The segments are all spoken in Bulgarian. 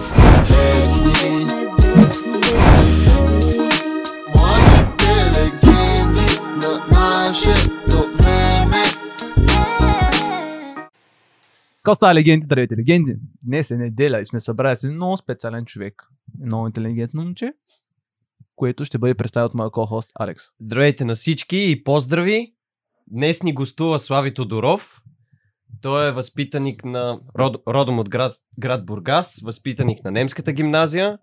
сме вечни Младите легенди здравейте легенди? Днес е неделя и сме събрали с много специален човек. Много интелигентно момче, което ще бъде представен от моя ко-хост Алекс. Здравейте на всички и поздрави! Днес ни гостува Слави Тодоров. Той е възпитаник на род, родом от град, град Бургас, възпитаник на немската гимназия.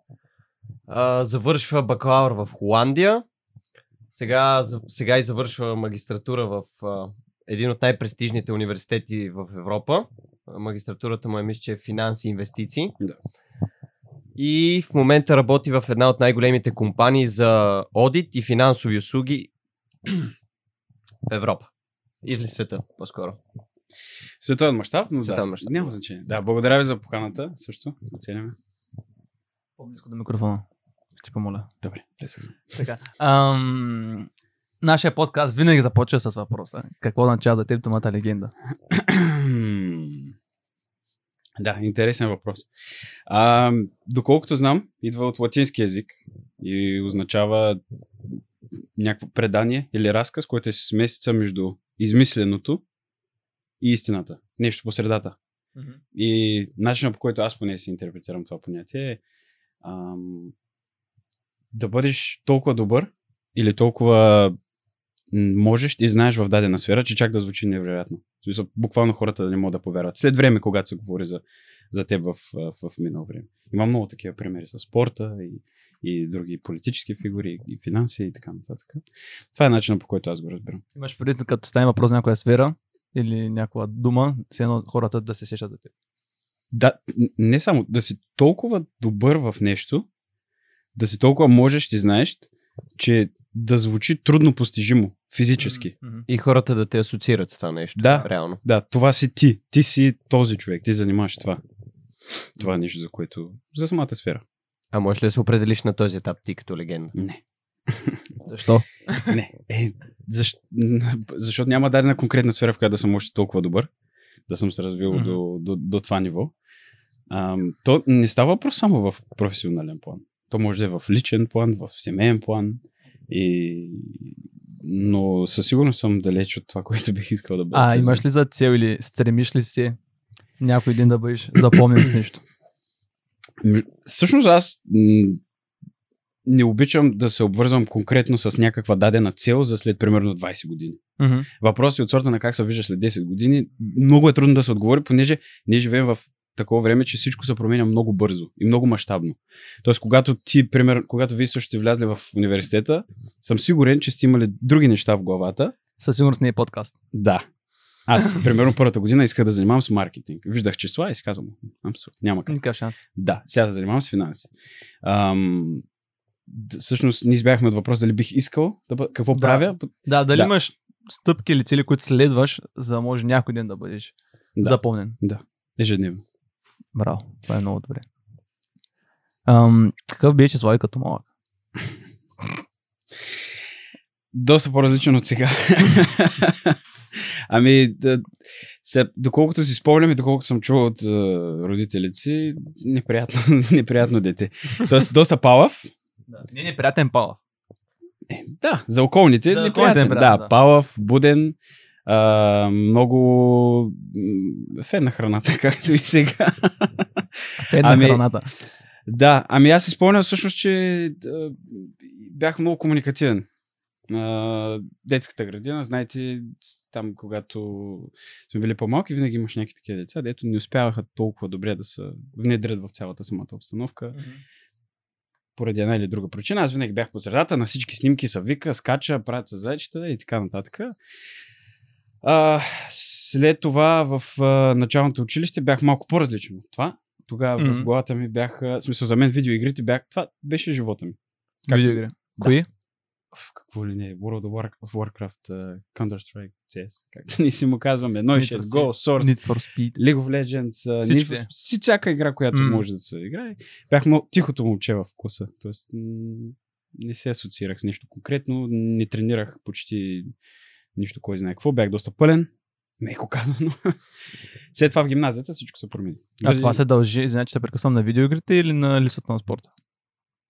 А, завършва бакалавър в Холандия. Сега, сега и завършва магистратура в а, един от най-престижните университети в Европа. Магистратурата му е, мисля, че е финанси и инвестиции. Да. И в момента работи в една от най-големите компании за одит и финансови услуги в Европа. Или света, по-скоро. Световен мащаб, но Световен да, мащаб. няма значение. Да, благодаря ви за поканата също. Оценяваме. По-близко до микрофона. Ще помоля. Добре, съм. Така. Ам, нашия подкаст винаги започва с въпроса. Какво означава за теб думата легенда? да, интересен въпрос. А, доколкото знам, идва от латински язик и означава някакво предание или разказ, който е смесица между измисленото и истината. Нещо по средата. И начинът по който аз поне си интерпретирам това понятие е ам, да бъдеш толкова добър или толкова можеш и знаеш в дадена сфера, че чак да звучи невероятно. Смисъл, буквално хората да не могат да повярват. След време, когато се говори за, за теб в, в, в минало време. Има много такива примери с спорта и, и други политически фигури, и финанси и така нататък. Това е начинът по който аз го разбирам. Имаш преди, като стане въпрос за някоя сфера или някаква дума, все едно хората да се сещат за теб. Да, не само да си толкова добър в нещо, да си толкова можеш и знаеш, че да звучи трудно постижимо физически. И хората да те асоциират с това нещо. Да. Реално. Да, това си ти. Ти си този човек. Ти занимаваш това. Това е нещо, за което... За самата сфера. А можеш ли да се определиш на този етап ти като легенда? Не. Защо? Не. Е, защ... Защото няма дадена конкретна сфера, в която да съм още толкова добър. Да съм се развил Мгм. до, до, до това ниво. Ам, то не става въпрос само в професионален план. То може да е в личен план, в семейен план. И... Но със сигурност съм далеч от това, което бих искал да бъда. А, имаш ли за цел или стремиш ли се някой ден да бъдеш запомнен с нещо? Всъщност аз не обичам да се обвързвам конкретно с някаква дадена цел за след примерно 20 години. Мгм. Въпроси от сорта на как се виждаш след 10 години, много е трудно да се отговори, понеже ние живеем в такова време, че всичко се променя много бързо и много мащабно. Тоест, когато ти, пример, когато вие също сте влязли в университета, съм сигурен, че сте имали други неща в главата. Със сигурност не е подкаст. Да. Аз, примерно, първата година исках да занимавам с маркетинг. Виждах числа и си казвам, абсолютно, няма как. Никакъв шанс. Да, сега се занимавам с финанси. Ам, всъщност, ние избяхме от въпрос дали бих искал, да какво Да. правя. Да, дали Да. имаш стъпки или цели, които следваш, за да може някой ден да бъдеш Да. запомнен. Ежедневно. Браво, това е много добре. Ам, какъв беше Слави като малък? Доста по-различен от сега. ами, да, се, доколкото си спомням и доколкото съм чувал от а, родителите си, неприятно, неприятно дете. Тоест, доста палав. Да. Не е неприятен палав. Е, да, за околните За околните неприятен. неприятно, да, да. палав, буден, а, много фен на храната, както и сега. Една Ами- храната. Да, ами аз си спомням всъщност, че а, бях много комуникативен. А, детската градина, знаете, там когато сме били по-малки, винаги имаш някакви такива деца, дето не успяваха толкова добре да се внедрят в цялата самата обстановка. Поради една или друга причина. Аз винаги бях по средата, на всички снимки са вика, скача, правят се зайчета и така нататък. А, след това в а, началното училище бях малко по-различен от това. Тогава Мгм. в главата ми бяха, в смисъл за мен видеоигрите бях, това беше живота ми. Както- Видеоигри. Кои? В какво ли не, World of War- of Warcraft, uh, Counter-Strike, CS, както ние си му казваме, 1 Need for 6 Go, Source, Need for Speed. League of Legends, uh. Need for- си- всяка игра, която М. може да се играе. Бях много тихото момче в класа, м, не се асоциирах с нещо конкретно, не тренирах почти нищо, кой знае какво, бях доста пълен. Меко казано. След това в гимназията всичко се промени. А това се дължи, значи се прекъсвам на видеоигрите или на липсата на спорта?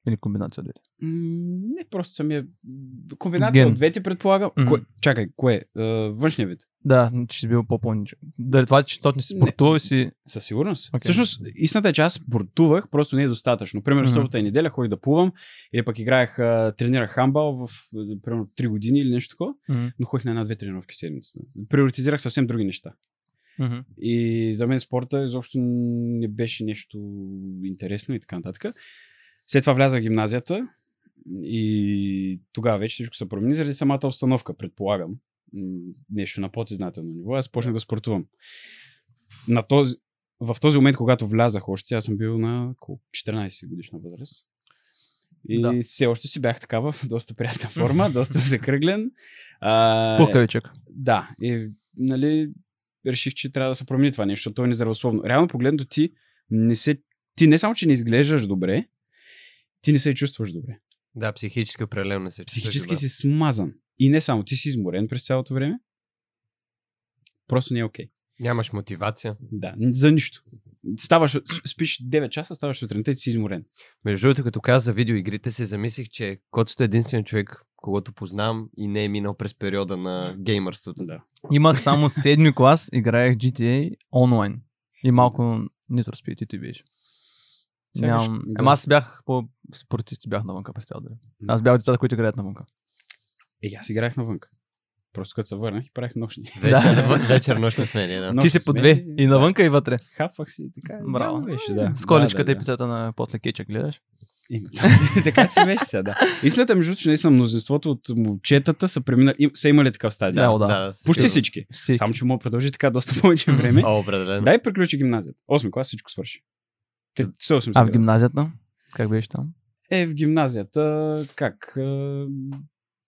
Или комбинация от двете? М, Не, просто самия... Комбинация Ген. от двете предполага. Мгм. Кое... Чакай, кое? Uh, външния вид. Да, че си бил по-пълничък. Дали това, че точно си спортувал си... Със сигурност. Okay. Всъщност, истината е, че аз спортувах, просто не е достатъчно. Примерно, Мгм. събота и неделя ходих да плувам, или пък играех, тренирах хамбал в а, примерно 3 години или нещо такова, Мгм. но ходих на една-две тренировки седмицата. Приоритизирах съвсем други неща. Мгм. И за мен спорта изобщо не беше нещо интересно и така нататък. След това влязах в гимназията и тогава вече всичко се промени заради самата обстановка, предполагам. Нещо на подсъзнателно ниво. Аз почнах да спортувам. На този, в този момент, когато влязах още, аз съм бил на около 14 годишна възраст. И Да. да. все още си бях така в доста приятна форма, доста закръглен. А, Пукавичък. да, и нали, реших, че трябва да се промени това нещо, защото то е нездравословно. Реално погледнато ти не се, ти не само, че не изглеждаш добре, ти не се и чувстваш добре. Да, психически определено не се чувстваш Психически добре. си смазан. И не само, ти си изморен през цялото време. Просто не е окей. Нямаш мотивация. Да, за нищо. Ставаш, спиш 9 часа, ставаш сутринта и ти си изморен. Между другото, като каза за видеоигрите, се замислих, че Коцето е единствен човек, когато познавам и не е минал през периода на геймърството. Да. Имах само седми клас, играех GTA онлайн. И малко Speed и ти беше. Нямам... да. Ама аз бях по спортисти, бях навънка през цялото време. Аз бях от децата, които играят навънка. Е, аз играех навънка. Просто като се върнах и правих нощни. Вечер, вечер нощна сменя, да. Ти си по две. смени, И да. навънка и вътре. Хапвах си така. Браво. Беше, да. С количката да, да, да. епизода на после кетча гледаш. Има. така си беше сега, да. Истината е, между другото, че наистина мнозинството от момчетата са, преминали, им- са имали такъв стадий. Да, да. да със Почти всички. Си. Само, че мога да продължи така доста повече време. О, определено. Дай приключи гимназията. Осми клас всичко свърши. Те- 180 А в гимназията? Как беше там? Е, в гимназията, как?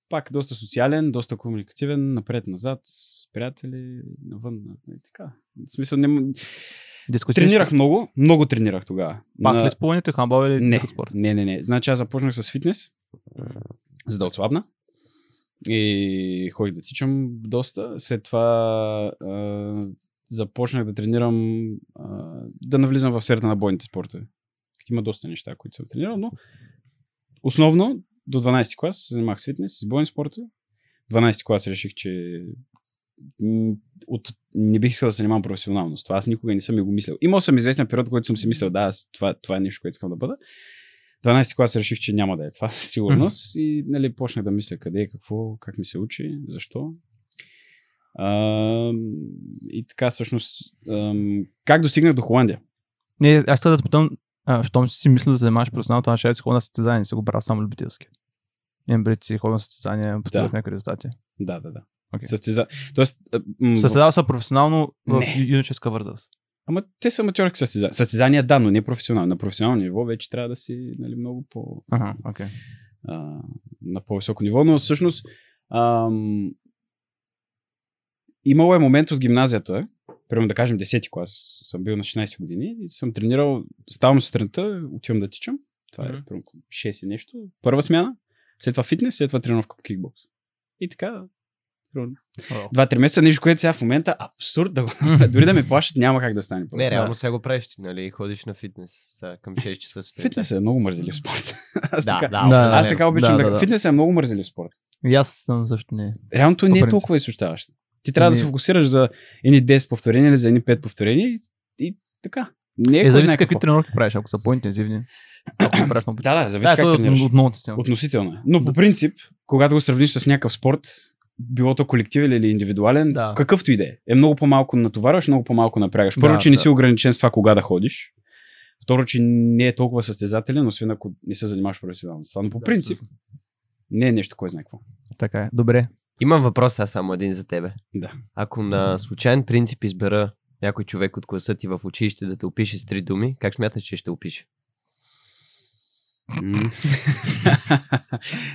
Пак доста социален, доста комуникативен, напред-назад, с приятели, навън, на- и така. В смисъл, не... Дискотека? Тренирах много, много тренирах тогава. Пак На- ли с плуването, хамбал или Не, спорт? не, не, не. Значи аз започнах с фитнес, за да отслабна. И ходих да тичам доста. След това а, започнах да тренирам, а, да навлизам в сферата на бойните спортове. Има доста неща, които съм тренирал, но основно до 12 клас се занимах с фитнес, с бойни спортове. 12 клас реших, че от, не бих искал да се занимавам професионално с това. Аз никога не съм и го мислил. Имал съм известен период, който съм си мислил, да, аз, това, това е нещо, което искам да бъда. 12 клас реших, че няма да е това, със сигурност. и нали, почнах да мисля къде какво, как ми се учи, защо. А, и така, всъщност, ам, как достигнах до Холандия? Не, аз ще да питам, а, щом си мислил да се занимаваш професионално, това ще си ходя на състезание, не си го брал само любителски. Имам си ходя на състезание, постигаш Да. някакви резултати. Да, да, да. Окей. Състеза... Тоест, а, м, Състезава се професионално в Не. ю- юношеска възраст. Ама те са аматьорски състезания. Състезания, да, но не професионално. На професионално ниво вече трябва да си нали, много по... Ага, окей. а, на по-високо ниво, но всъщност ам, имало е момент от гимназията, примерно да кажем 10 клас, съм бил на 16 години и съм тренирал, ставам сутринта, отивам да тичам, това е Мгм. примерно 6 и нещо, първа смяна, след това фитнес, след това тренировка по кикбокс. И така. 2-3 месеца, нещо, което сега в момента абсурд да го... Дори да ме плащат, няма как да стане. Не, реално сега го правиш, ти, нали? Ходиш на фитнес сега към 6 часа сутринта. Фитнес е много мързелив спорт. Аз Да, така, да, Да, аз така обичам Да, да, да, да. Фитнес е много мързелив спорт. И аз съм също не. Реалното По не е толкова изсущаващо. Ти трябва да Ами- се фокусираш за едни 10 повторения или за едни 5 повторения и, и така. Не е, Е, зависи какви тренировки правиш, ако са по-интензивни. Ако ги правиш много Да, да, зависи Да, как е тренираш. от много система. Относително е. Но по принцип, когато го сравниш с някакъв спорт, било то колективен или индивидуален, Да. какъвто и да е, е много по-малко натоварваш, много по-малко напрягаш. Първо, Да, че не да. си ограничен с това кога да ходиш. Второ, че не е толкова състезателен, освен ако не се занимаваш професионално с това. Но по Да, принцип, не е нещо, кой знае какво. Така е. Добре. Имам въпрос аз само един за тебе. Да. Ако на случайен принцип избера някой човек от класа ти в училище да те опише с три думи, как смяташ, че ще опише?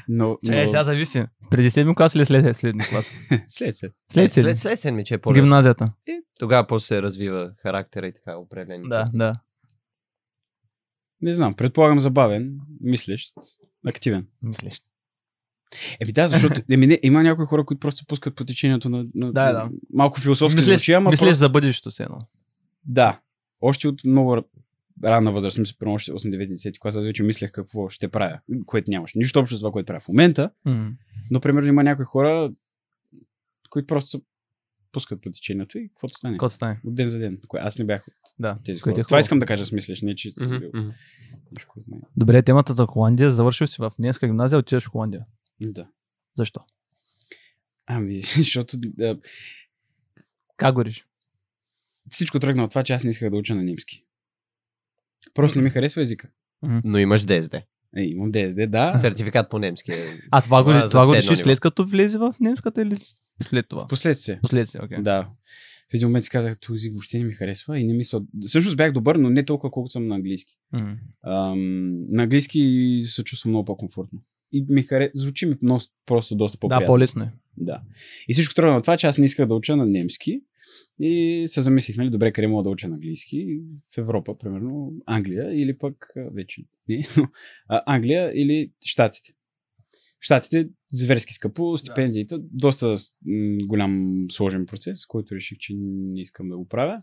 Но, Чакай, но... сега зависи. Преди седми клас или след седми клас? След, след. След седми. след, след седми, че е по-лесно. Гимназията. Тогава после се развива характера и така определени. Да, да. Не знам, предполагам забавен, мислещ, активен. Мислиш. Еми да, защото еми, не, има някои хора, които просто пускат по течението на, на, Да, да. малко философски Мислиш, звучи, ама мислиш просто, за бъдещето си едно. да. Още от много р- ранна възраст, мисля, примерно още 8-9-10 клас, аз вече мислех какво ще правя, което нямаше. Нищо общо с това, което правя в момента, М. но примерно има някои хора, които просто пускат по течението и каквото стане. Какво стане? От ден за ден. Аз не бях от Да. тези което хора. е Това искам да кажа с мислиш, не че Мгм, бил знае. Добре, темата за Холандия. Завършил си в немска гимназия, отиваш в Холандия. Да. Защо? Ами, защото да, Как го реши? всичко тръгна от това, че аз не исках да уча на немски. Просто не ми харесва езика. Но имаш ДСД. Е, имам ДСД, да. Сертификат по немски. А това го, Това това го реши след като влезе в немската или след това? Последствие. Последствие, окей. Да. В един момент си казах, този език въобще не ми харесва и не мисля. Всъщност бях добър, но не толкова колкото съм на английски. М. Ам, на английски се чувствам много по-комфортно. И ми харе... звучи ми много, просто доста Да, по-приятно. по-лесно е. Да. И всичко тръгна от това, че аз не исках да уча на немски. И се замислих, нали, добре, къде мога да уча на английски? В Европа, примерно, Англия или пък вече не, но а, Англия или Штатите. Штатите зверски скъпо, стипендиите, доста м, голям сложен процес, който реших, че не искам да го правя.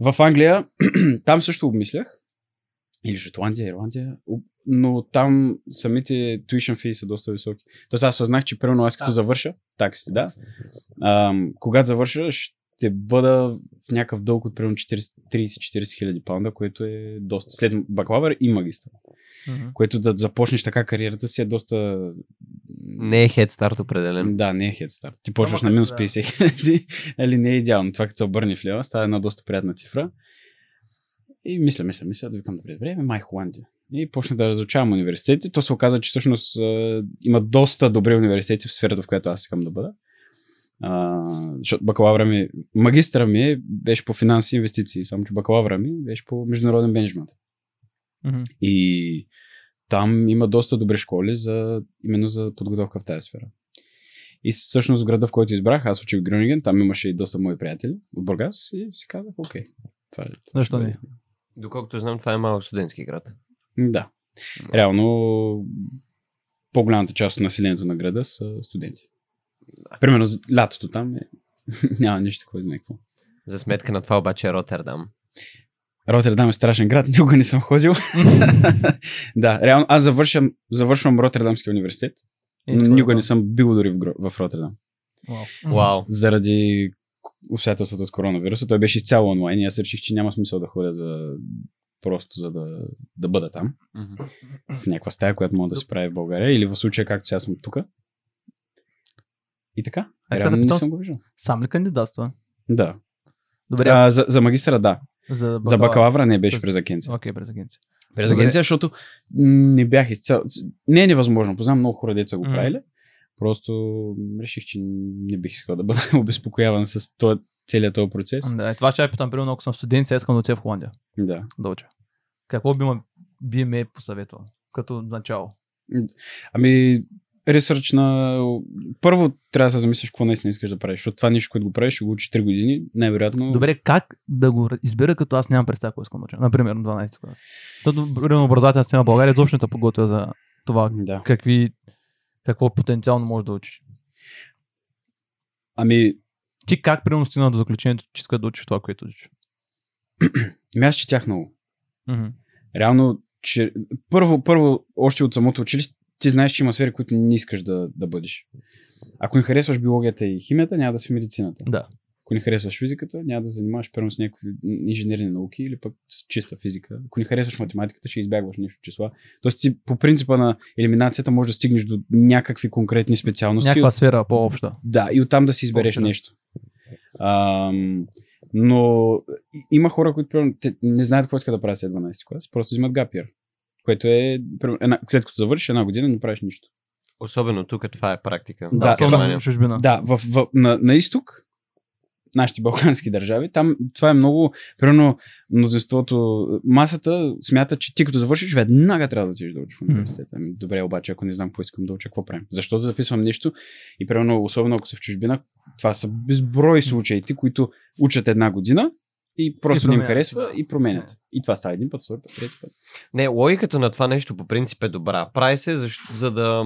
В Англия, там също обмислях, или Шотландия, Ирландия, об- но там самите tuition fees са доста високи. Тоест аз съзнах, че примерно аз като Такси. завърша, таксите, да, ам, когато завърша, ще бъда в някакъв дълг от примерно 40 30-40 хиляди паунда, което е доста. След бакалавър и магистър. Мгм. Което да започнеш така кариерата си е доста... Не е Head Start определен. Да, не е head start. Ти почваш Ама на минус да. 50 хиляди, нали не е идеално. Това като се обърне в лева, става една доста приятна цифра. И мисля, мисля, мисля, да викам, добре, добре, май Холандия. И почнах да разучавам университети. То се оказа, че всъщност а, има доста добри университети в сферата, в която аз искам да бъда. А, защото бакалавра ми, магистъра ми е- беше по финанси и инвестиции, само че бакалавра ми беше по международен менеджмент. Мгм. И там има доста добри школи за, именно за подготовка в тази сфера. И всъщност в града, в който избрах, аз учих в Грюниген, там имаше и доста мои приятели от Бургас и си казах, окей. Това е, Защо това е- не? Доколкото знам, това е малък студентски град. Да. Реално, по-голямата част от населението на града са студенти. Примерно, з- лятото там е... няма нищо, кой знае какво. За сметка на това обаче е Роттердам. Роттердам е страшен град, никога не съм ходил. да, реално аз завършвам, завършвам Роттердамския университет. Е, никога не скоро. съм бил дори в, в Роттердам. Вау. Вау. Заради обстоятелствата с коронавируса. Той беше изцяло онлайн и аз реших, че няма смисъл да ходя за просто за да, да бъда там, Мгм. в някаква стая, която мога да се прави в България, или в случая както сега съм тук. И така. А Реално да не питам съм с- го виждал. Сам ли кандидатства? Да. Добре, А, за, за магистъра да. за За бакалавра не беше С- през агенция. Окей, през агенция. През Добре. агенция, защото не бях изцяло. Не е невъзможно. Познавам много хора, деца го правили. Просто реших, че не бих искал да бъда обезпокояван с този, целият този процес. Да, е, това ще я питам, примерно, ако съм студент, сега искам да отида в Холандия Да. да уча. Какво би, ме- би ме посъветвал? Като начало. Ами, ресърч на... Първо трябва да се замислиш какво наистина искаш да правиш, защото това нещо, което го правиш, ще го учиш 3 години, най-вероятно... Добре, как да го избера, като аз нямам представа какво искам да уча? Например, 12 клас. Защото, примерно, образователната система в България изобщо не подготвя за това Да. какви, какво потенциално можеш да учиш. Ами, Ти как, примерно, стигна до заключението, че иска да учиш това, което учиш? ами аз четях много. Мгм. Реално, че... Първо, първо, още от самото училище, ти знаеш, че има сфери, които не искаш да, да бъдеш. Ако не харесваш биологията и химията, няма да си в медицината. Да. Ако не харесваш физиката, няма да занимаваш първо с някакви инженерни науки или пък с чиста физика. Ако не харесваш математиката, ще избягваш нещо числа. Тоест ти по принципа на елиминацията можеш да стигнеш до някакви конкретни специалности. Някаква сфера по-обща. Да, и оттам да си избереш По-обща. нещо. Ам, но има хора, които примерно, те не знаят какво искат да правят след 12 клас, просто взимат гапир. Което е, примерно, една, след като завършиш една година, не правиш нищо. Особено тук това е практика. Да, Германия. в чужбина. Да, в, в, на, на изток, нашите балкански държави, там това е много, примерно, мнозинството, масата смята, че ти като завършиш, веднага трябва да отидеш да учиш в университета. Ами, добре, обаче, ако не знам какво искам да уча, какво правим? Защо да записвам нещо? И примерно, особено ако са в чужбина, това са безброй случаите, които учат една година и просто И не им харесва и променят. И това са един път, втори път, трети път. Не, логиката на това нещо по принцип е добра. Прави се, защо, за да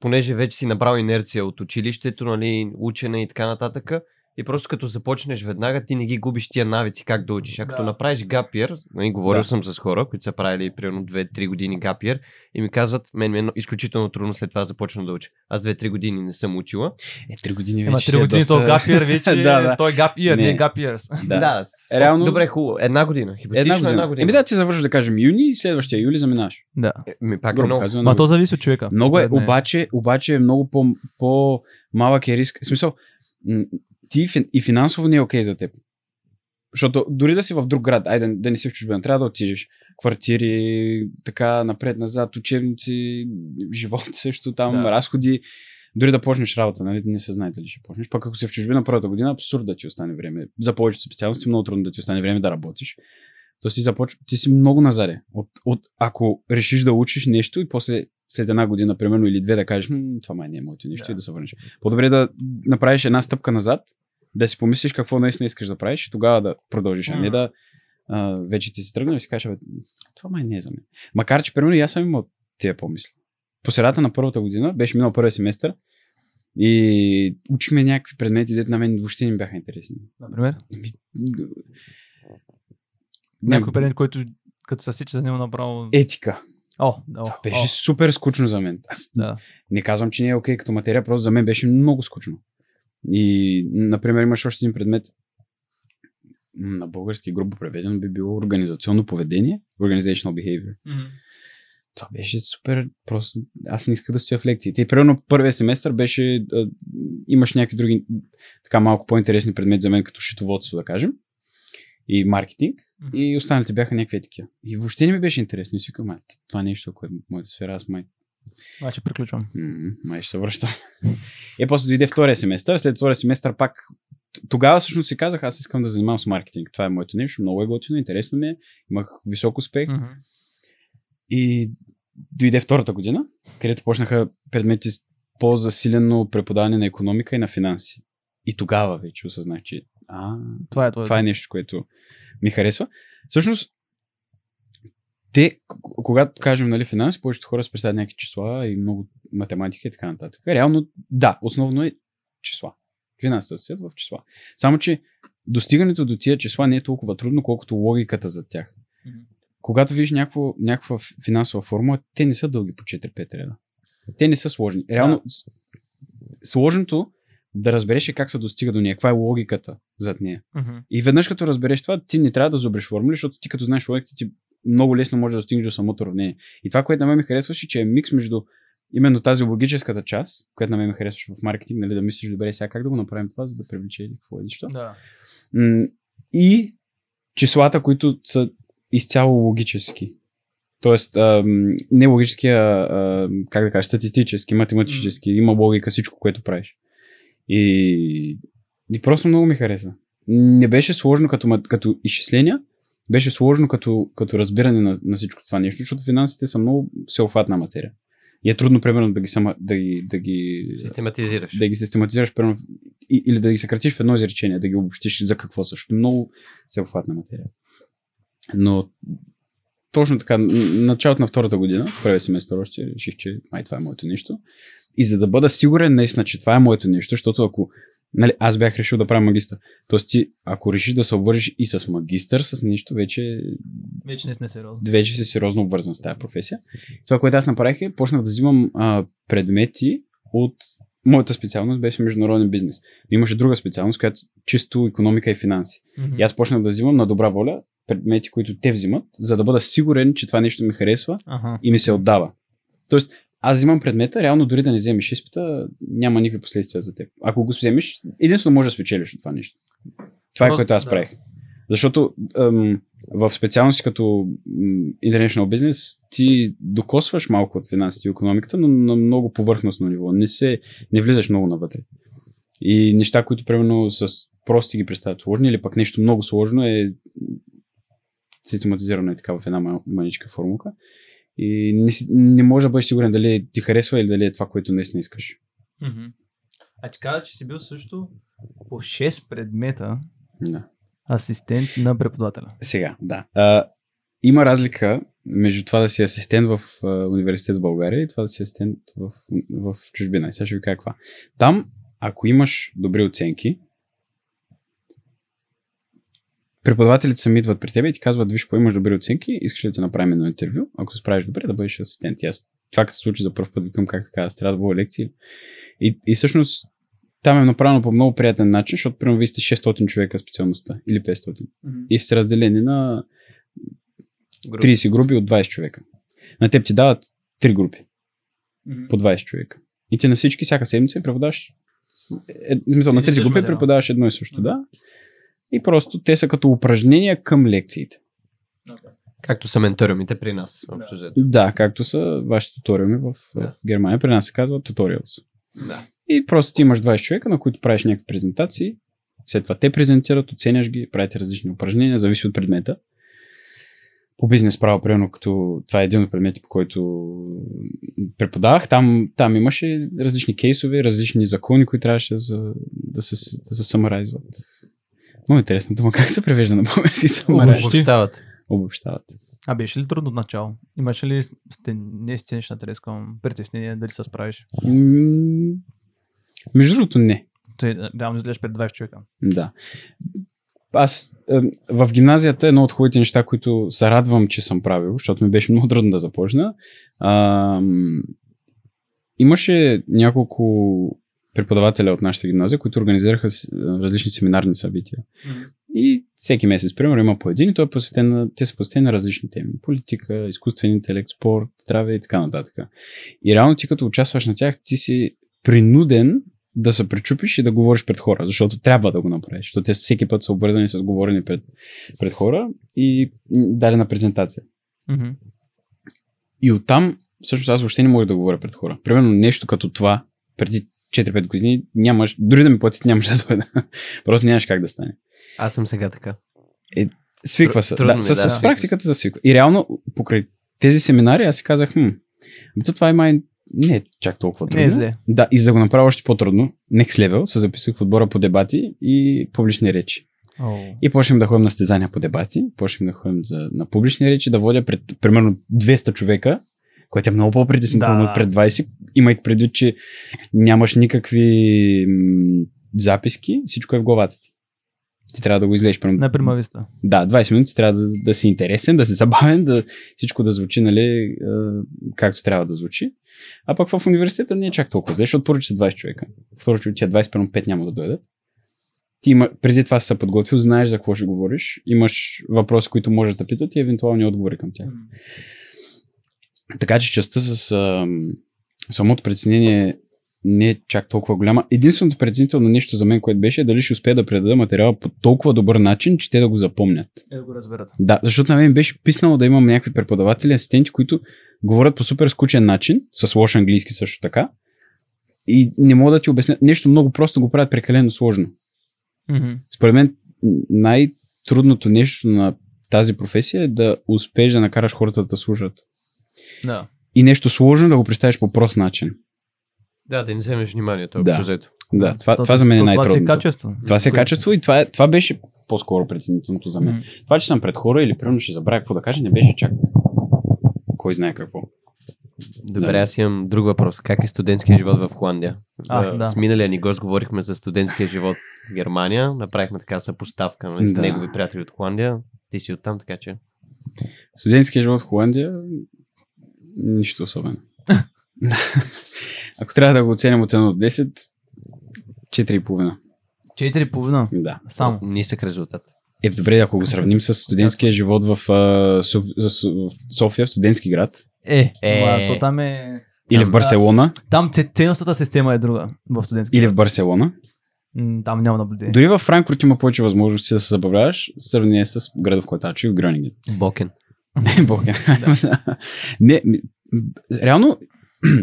понеже вече си набрал инерция от училището, нали, учене и така нататък, и просто като започнеш веднага, ти не ги губиш тия навици как да учиш. А като Да. направиш гапиер, нали, говорил Да. съм с хора, които са правили примерно 2-3 години гапиер и ми казват, мен ми е изключително трудно след това започна да уча. Аз 2-3 години не съм учила. Е, три години Ема вече. три си е години доста- то гапиер вече, Да, да. той е гапиер, Не. не е гапиерс. Да. да Реално- Добре, хубаво. Една година. Хипотетично Една година. една година. Еми да, ти завършваш да кажем юни и следващия юли заминаш. Да. Е, Ми пак е Грубо много. казано, Ма много. то зависи от човека. Много е, обаче, обаче е много по, по-малък е риск. В смисъл, ти и финансово не е окей за теб. Защото дори да си в друг град, айде да, да не си в чужбина, трябва да отидеш. Квартири, така напред-назад, учебници, живот също там, Да. разходи. Дори да почнеш работа, нали, не се знае дали ще почнеш. Пък ако си в чужбина първата година, абсурд да ти остане време. За повечето специалности много трудно да ти остане време да работиш. То си започ... ти си много назаре. От, от, ако решиш да учиш нещо и после след една година, примерно, или две, да кажеш, «М, това май не е моето нещо Да. и да се върнеш. По-добре да направиш една стъпка назад, да си помислиш какво наистина искаш да правиш и тогава да продължиш, а не да а, вече ти си тръгнал и си кажеш, «Абе, това май не е за мен. Макар, че примерно и аз съм имал тия помисли. По средата на първата година беше минал първия семестър и учихме някакви предмети, дето на мен въобще не бяха интересни. Например, Еми, някой предмет, който като се сича за него направо... Етика. О, о, Това беше о, супер скучно за мен. Аз да. не казвам, че не е окей като материя, просто за мен беше много скучно. И, например, имаш още един предмет, на български грубо преведено би било организационно поведение, organizational behavior. Мгм. Това беше супер, просто аз не исках да стоя в лекциите. И примерно първия семестър беше, а, имаш някакви други, така малко по-интересни предмети за мен, като счетоводство, да кажем, и маркетинг, Мгм. и останалите бяха някакви такива. И въобще не ми беше интересно. И си викам, «А, това нещо, което е моята сфера, аз май Значи приключвам. М, май ще се връщам. И после дойде втория семестър. След втория семестър пак тогава всъщност си казах, аз искам да занимавам с маркетинг. Това е моето нещо, много е готино, интересно ми е. Имах висок успех. Мгм. И дойде втората година, където почнаха предмети с по-засилено преподаване на економика и на финанси. И тогава вече осъзнах, че а, Това е това. това е нещо, което ми харесва. Всъщност, те, когато кажем нали, финанси, повечето хора се представят някакви числа и много математика и така нататък. Реално, да, основно е числа. Финансите стоят в числа. Само, че достигането до тия числа не е толкова трудно, колкото логиката за тях. Когато видиш някакво, някаква финансова формула, те не са дълги по 4-5 реда. Те не са сложни. Реално, с- сложното да разбереш как се достига до нея, каква е логиката зад нея. Мгм. И веднъж като разбереш това, ти не трябва да зубреш формули, защото ти като знаеш логиката, ти много лесно можеш да достигнеш до самото уравнение. И това, което на мен ми харесваше, че е микс между именно тази логическата част, която на мен ми харесваше в маркетинг, нали, да мислиш добре сега как да го направим това, за да привлече или какво е нещо. Да. И числата, които са изцяло логически. Тоест, ам, не логически, а, а, как да кажа, статистически, математически. Има логика всичко, което правиш. И, и просто много ми хареса. Не беше сложно като, като изчисления, беше сложно като, като разбиране на, на всичко това нещо, защото финансите са много всеобхватна материя. И е трудно, примерно, да ги, сама, да ги, да ги, Систематизираш. да ги систематизираш, примерно, или да ги съкратиш в едно изречение, да ги обобщиш за какво също. Много всеобхватна материя. Но точно така, началото на втората година, първия семестър още, реших, че май това е моето нещо. И за да бъда сигурен наистина, че това е моето нещо, защото ако нали, аз бях решил да правя магистър, т.е. ти, ако решиш да се обвържиш и с магистър, с нещо, вече Вече не сме сериозни. вече си сериозно обвързан с тази професия. Това, което аз направих е, почнах да взимам а, предмети от моята специалност беше международен бизнес. Имаше друга специалност, която чисто економика и финанси. Мгм. И аз почнах да взимам на добра воля предмети, които те взимат, за да бъда сигурен, че това нещо ми харесва Аха. и ми се отдава. Тоест, аз взимам предмета, реално дори да не вземеш изпита, няма никакви последствия за теб. Ако го вземеш, единствено можеш да спечелиш от това нещо. Това е което аз да. правих. Защото ъм, в специалности като International Business ти докосваш малко от финансите и економиката, но на много повърхностно ниво. Не, се, не влизаш много навътре. И неща, които примерно с прости ги представят сложни, или пък нещо много сложно е систематизирано е така в една маничка формулка. И не, не можеш да бъдеш сигурен дали ти харесва или дали е това, което наистина искаш. Мгм. А ти каза, че си бил също по 6 предмета Да. асистент на преподавателя. Сега, да. А, има разлика между това да си асистент в а, университет в България и това да си асистент в, в чужбина. И сега ще ви кажа каква. Там, ако имаш добри оценки, преподавателите сами идват при теб и ти казват, виж, ако имаш добри оценки, искаш ли да ти направим едно интервю, ако се справиш добре, да бъдеш асистент. И аз това като се случи за първ път, викам как така, аз трябва да водя лекции. И, и всъщност там е направено по много приятен начин, защото примерно вие сте 600 човека специалността или 500. И сте разделени на 30 групи от 20 човека. На теб ти дават 3 групи по 20 човека. И ти на всички всяка седмица преподаваш. Е, смисъл, на Един и тези същ групи материал. преподаваш едно и също, да. И просто те са като упражнения към лекциите. Както са менториумите при нас. Взето. Да, както са вашите туториуми в Да. да. Германия. При нас се казва tutorials. Да. И просто ти имаш 20 човека, на които правиш някакви презентации. След това те презентират, оценяш ги, правите различни упражнения, зависи от предмета. По бизнес право, примерно, като това е един от предмети, по който преподавах, там, там имаше различни кейсове, различни закони, които трябваше да, се- да се, да се самарайзват. Много интересна дума. Как се превежда на български самарайз? Обобщи. Обобщават. Обобщават. А беше ли трудно от начало? Имаше ли сте, не сценична трес към притеснение дали се справиш? М, Между другото, не. Той реално изглеждаш пред 20 човека. Да. Аз е, в гимназията едно от хубавите неща, които се радвам, че съм правил, защото ми беше много трудно да започна. А, имаше няколко преподавателя от нашата гимназия, които организираха различни семинарни събития. И всеки месец, примерно, има по един и той е посветен на, те са посветени на различни теми. Политика, изкуствен интелект, спорт, здраве и така нататък. И реално ти като участваш на тях, ти си принуден да се пречупиш и да говориш пред хора, защото трябва да го направиш, защото те всеки път са обвързани с говорене пред, пред хора и дадена презентация. Мгм. И оттам, всъщност аз въобще не мога да говоря пред хора. Примерно нещо като това, преди 4-5 години, нямаш, дори да ми платят, нямаш да дойда. Просто нямаш как да стане. Аз съм сега така. Свиква се. Да, ми, с, да, с практиката се свиква. И реално, покрай тези семинари, аз си казах, хм, то това е май не е чак толкова трудно. Не е зле. Да, и за да го направя още по-трудно, next level, се записах в отбора по дебати и публични речи. О. И почнем да ходим на стезания по дебати, почнем да ходим за, на публични речи, да водя пред примерно 200 човека, което е много по-притеснително Да. пред 20, имайки предвид, че нямаш никакви м- записки, всичко е в главата ти. Ти трябва да го излезеш. примерно- На примависта. да, 20 минути трябва да, да си интересен, да си забавен, да всичко да звучи, нали, е, както трябва да звучи. А пък в университета не е чак толкова защото първо, че са 20 човека. Второ, че тия 20, примерно 5 няма да дойдат. Ти има, преди това си се подготвил, знаеш за какво ще говориш, имаш въпроси, които можеш да питат и евентуални отговори към тях. Така че частта с а, самото притеснение не е чак толкова голяма. Единственото притеснително нещо за мен, което беше, е дали ще успея да предада материала по толкова добър начин, че те да го запомнят. Е да го разберат. Да, защото на мен беше писнало да имам някакви преподаватели, асистенти, които говорят по супер скучен начин, с лош английски също така, и не мога да ти обясня. Нещо много просто го правят прекалено сложно. Мгм. Според мен най-трудното нещо на тази професия е да успееш да накараш хората да слушат. Да. И нещо сложно да го представиш по прост начин. Да, да им вземеш вниманието. Да. Общо взето. Да, това, То- това за мен е то- Това си е най-трудното. качество. Това си е качество и това, е, това беше по-скоро преценителното за мен. М. Това, че съм пред хора или примерно ще забравя какво да кажа, не беше чак кой знае какво. Добре, Да. аз имам друг въпрос. Как е студентския живот в Холандия? А, А, да. С миналия ни гост говорихме за студентския живот в Германия. Направихме така съпоставка нали, с Да. негови приятели от Холандия. Ти си оттам, така че. Студентския живот в Холандия нищо особено. Ако трябва да го оценим от 1 до 10, 4,5. Четири и половина. Да. Само. Нисък резултат. Е, добре, ако го сравним с студентския живот в, а, Соф- София, в студентски град, Е, Е. то там е... или Там, в Барселона, Там ц- ценностната система е друга в студентски. или в. Барселона, Там няма наблюдение. дори в Франкфурт има повече възможности да се забавляваш, в сравнение с града, в който аз в Гронинген. Бокен. Бог е. не, реално,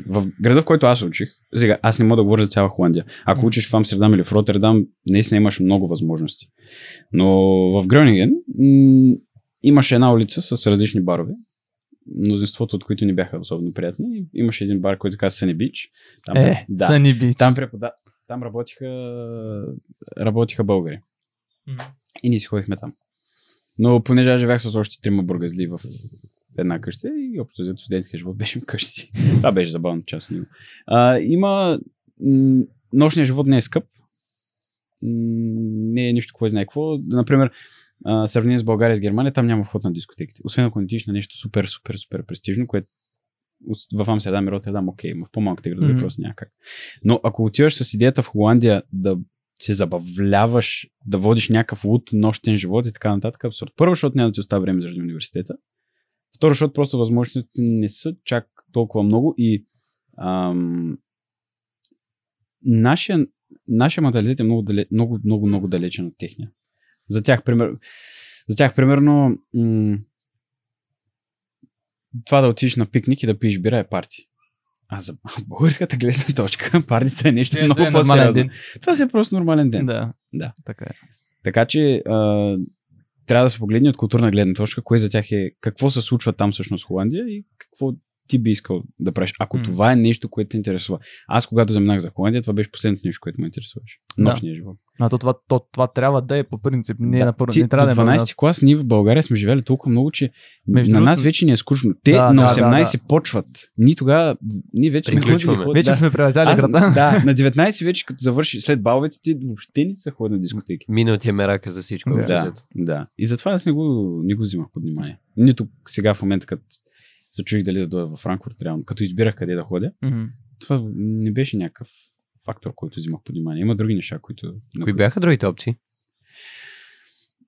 в града, в който аз учих, сега, аз не мога да говоря за цяла Холандия. Ако учиш в Амстердам или в Роттердам, наистина имаш много възможности. Но в Гронинген м- имаше една улица с различни барове, мнозинството от които не бяха особено приятни. Имаше един бар, който се казва Sunny Beach. Там, Е, да, Съни бич. там, препода... там работиха, работиха българи. М. И ние си ходихме там. Но понеже аз живях с още трима бургазли в една къща и общо взето студентския живот беше вкъщи. Това беше забавно част от него. А, има... м, Нощният живот не е скъп. М, Не е нищо кой знае какво. Например, а, сравнение с България и с Германия, там няма вход на дискотеките. Освен ако не отидеш на нещо супер, супер, супер престижно, което в Амстердам и Роттердам, окей, но в по-малките градове Мгм. просто няма как. Но ако отиваш с идеята в Холандия да се забавляваш, да водиш някакъв луд нощен живот и така нататък, абсурд. Първо, защото няма да ти остава време заради университета. Второ, защото просто възможностите не са чак толкова много и ам, нашия, нашия менталитет е много, дале, много, много, много далечен от техния. За тях, пример, за тях примерно, м- това да отидеш на пикник и да пиеш бира е парти. А за българската гледна точка, партията е нещо Това е- много е по-сериозно. Това си е просто нормален ден. Да. Да. Така е. Така че а, трябва да се погледне от културна гледна точка, кое за тях е, какво се случва там всъщност в Холандия и какво ти би искал да правиш. Ако М. това е нещо, което те интересува. Аз, когато заминах за Холандия, това беше последното нещо, което ме интересуваше. Да. Нощния живот. А то това, то, това трябва да е по принцип. Не да. на първо. Ти, Не трябва до да е на 12 клас ние в България сме живели толкова много, че Между на нас вече ни е скучно. Те Да, на да, 18 да, почват. Ние тогава, ние вече сме ходили. Вече да. сме превязали Аз, града. да, на 19 вече като завърши след баловете ти въобще не са ходят на дискотеки. Миналия мерака за всичко. Да. Да, да. И затова аз не го, не го взимах под внимание. Нито сега в момента, като се чуих дали да дойда във Франкфурт, реално, като избирах къде да ходя, Мгм. това не беше някакъв фактор, който взимах под внимание. Има други неща, които... Кои бяха другите опции?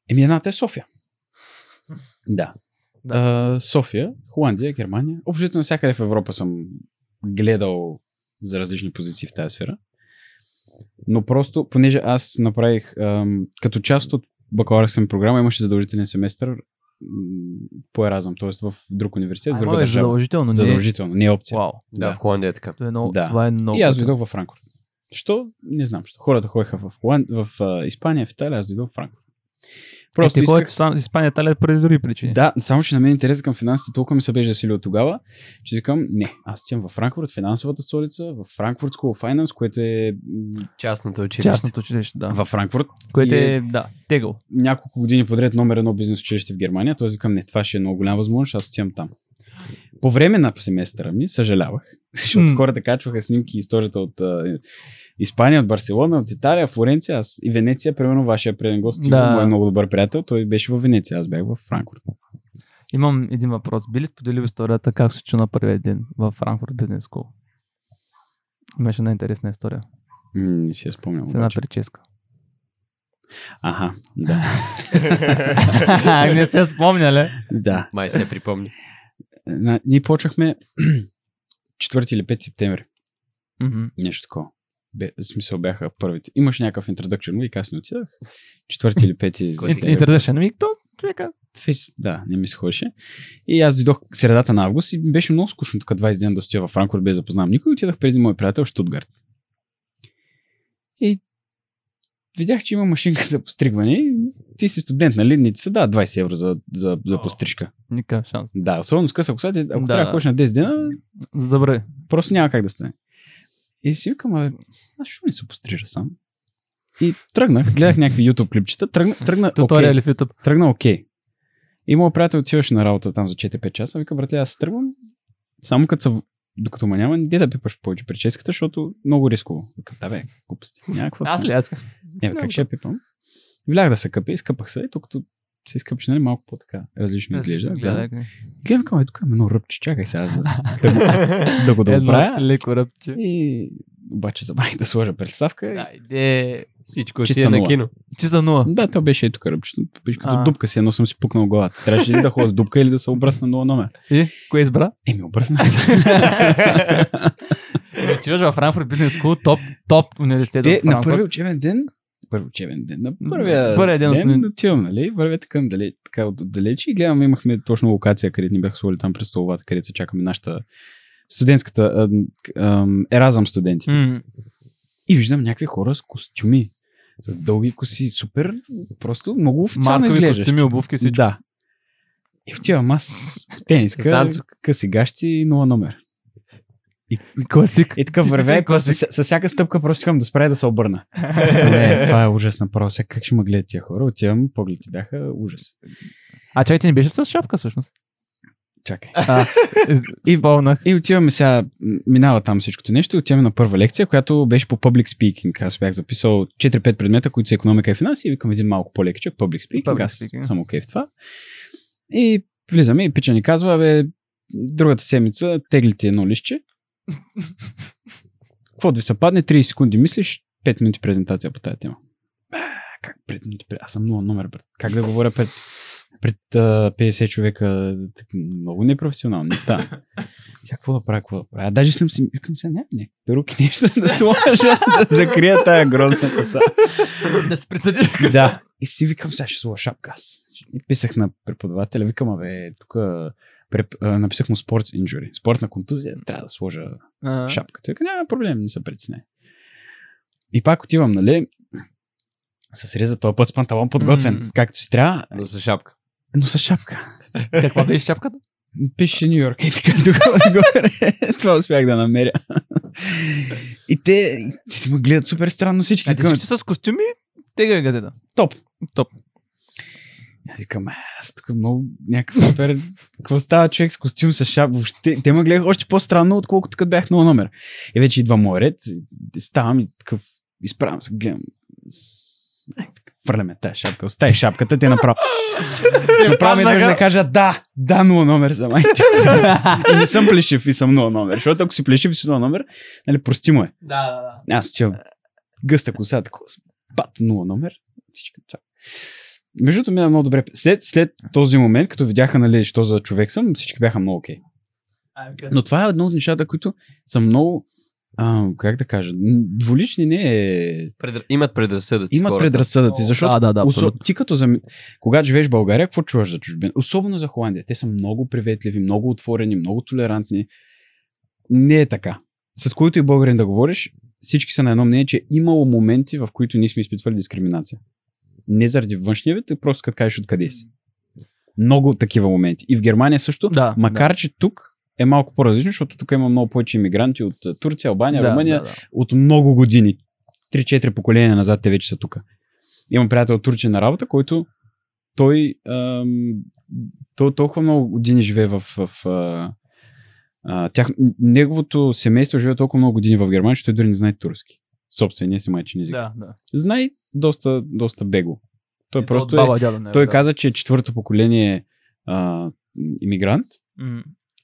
Еми едната е София. Да. Да. А, София, Холандия, Германия. Общо навсякъде в Европа съм гледал за различни позиции в тази сфера. Но просто, понеже аз направих ам, като част от бакалавърска ми програма, имаше задължителен семестър по Еразъм, т.е. в друг университет, в друга е държава. задължително. не е- Задължително, не е опция. Вау. Да, в Холандия е така. Това е много. Да. Това е много. И аз дойдох във Франкфурт. Що? Не знам. Що. Хората ходеха в, Холанд... в а, Испания, в Италия, аз дойдох в Франкфурт. Просто е, ти исках... ходите сам Испания, Италия поради други причини. Да, само че на мен интересът към финансите толкова ми се беше засилил тогава, че викам, не, аз отивам във Франкфурт, финансовата столица, в Франкфурт School of Finance, което е Частното училище. Частното училище, да. във Франкфурт. Което и е, да, тегъл. няколко години подред номер едно бизнес училище в Германия. Тоест викам, не, това ще е много голяма възможност, аз отивам там. По време на семестъра ми съжалявах, защото хората качваха снимки и историята от Испания, от Барселона, от Италия, Флоренция, аз и Венеция, примерно вашия преден гост, Да. мой много добър приятел, той беше в Венеция, аз бях в Франкфурт. Имам един въпрос. Би ли споделил историята как се чу на първия ден в Франкфурт Business School? Имаше една интересна история. М, Не си я спомням. С една обаче. прическа. Аха, да. не се спомня, ли? да. Май се припомни. На, ние почнахме 4 или 5 септември. Мгм. Нещо такова. Бе, в смисъл бяха първите. Имаше някакъв introduction week, аз не отидах. Четвърти или пети. Класика. септември. Интересен ми, то човека. Да, не ми се ходеше. И аз дойдох средата на август и беше много скучно тук 20 дена да стоя във Франкфурт без да познавам никой. Отидах преди мой приятел в Штутгарт. И видях, че има машинка за постригване. Ти си студент, нали? Не ти се дава 20 евро за, за, за пострижка. Никакъв шанс. Да, особено с къса коса, ако Да. трябва да ходиш на 10 дена, Забрави. просто няма как да стане. И си викам, а, аз ще не се пострижа сам. И тръгнах, гледах някакви YouTube клипчета, тръгна, тръгна, Туториали в YouTube. тръгна окей. И моят приятел отиваше на работа там за 4-5 часа, вика, братле, аз тръгвам, само като са, докато ма няма, не да пипаш повече прическата, защото много рисково. Вика, да бе, глупости. Някаква Аз ли аз? Не, бе, как ще я пипам? Влях да се къпя, изкъпах се, и тук като се изкъпиш, нали, малко по-така различно изглежда. Гледай. Гледам, към, е, тук едно ръбче, чакай сега, да, да, го, да го да оправя. леко ръбче. И обаче забравих да сложа представка. Айде. Всичко Чиста ти е на нула. кино. Чиста нула. Да, то беше и тук ръбчето. Беше като дупка си, едно съм си пукнал главата. Трябваше ли да ходя с дупка или да се обръсна на номер? И, кое избра? Еми, обръснах се. Отиваш във Франкфурт Business School, топ, топ университет Те на първи учебен ден, първи учебен ден, на първия, Първия ден ден, от- отивам, нали, вървете към далеч, така от отдалеч и гледам, имахме точно локация, където ни бяха сложили там през столовата, където се чакаме нашата студентската, еразъм студентите. М, И виждам някакви хора с костюми, с дълги коси, супер, просто много официално Маркови изглеждаш. костюми, обувки, всичко. Да. И отивам аз тениска, къси гащи и нула номер. И, Класик. и така вървя, и с, с, всяка стъпка просто искам да спра и да се обърна. Не, това е ужасно направо. Сега как ще ме гледат тия хора? Отивам, погледите бяха ужас. А чакай, ти не беше с шапка всъщност? Чакай. А, и спомнах. И отиваме сега, минава там всичкото нещо, отиваме на първа лекция, която беше по public speaking. Аз бях записал 4-5 предмета, които са економика и финанси и викам един малко по-лекичък, public speaking. Public Аз speaking. съм окей в това. И влизаме и пича ни казва, бе, другата седмица теглите едно лище. Каквото ви се падне, 30 секунди мислиш, 5 минути презентация по тази тема. А, Как 5 минути? пред- Аз съм много номер, брат. Как да говоря пред, пред а, 50 човека? Так, Много непрофесионално. Не става. Сега какво да правя, какво да правя? А даже съм си, викам сега, не, не, перуки нещо да сложа, да закрия тая грозна коса. да се присъдиш. да. И си викам, сега ще сложа шапка аз. Писах на преподавателя, викам, абе, тук преп... написах му sports injury, спортна контузия, трябва да сложа шапка. Той каза, няма проблем, не се притесняй. И пак отивам, нали, с реза този път с панталон подготвен, М. както си трябва, Но с шапка. но с шапка. Каква беше шапката? Пише Нью Йорк и така отгоре. Това успях да намеря. И те, те ме гледат супер странно всички. А ти с костюми, тега газета. топ. Топ. Аз викам, «Е, аз тук много някакъв супер... Какво става човек с костюм, с шап? Въобще, те ме гледаха още по-странно, отколкото като бях много номер. И вече идва моят ред, ставам и такъв, изправям се, гледам. Ай, Фърляме тази шапка, остави шапката, те направо. направо идваш да кажа да, да, нула номер за майка. и не съм плешив и съм нула номер. Защото ако си плешив и си нула номер, нали, прости му е. Да, да, да. Аз че гъста коса, такова, бат, нула номер. Всички цак. Между другото мина много добре. След, след този момент, като видяха, нали, що за човек съм, всички бяха много окей. Но това е едно от нещата, които са много, а, как да кажа, дволични не е... Предр... Имат предразсъдъци Имат хората. предразсъдъци, защото Да, да, да, осо... ти като за... когато живееш в България, какво чуваш за чужбина? Особено за Холандия. Те са много приветливи, много отворени, много толерантни. Не е така. С които и българин да говориш, всички са на едно мнение, че е имало моменти, в които ние сме изпитвали дискриминация. Не заради външния вид, просто като кажеш откъде си. Много такива моменти. И в Германия също, Да, макар че тук е малко по-различно, защото тук има много повече иммигранти от а, Турция, Албания, да, Румъния, да, да. от много години. 3-4 поколения назад те вече са тук. Имам приятел турчин на работа, който той, ам, той толкова много години живее в, в а, а, тях, неговото семейство живее толкова много години в Германия, че той дори не знае турски. Собствения си майчин език. Да, да. Знае доста, доста бего. Той И просто е, баба, дядо, не, той да. каза, че е четвърто поколение а, иммигрант.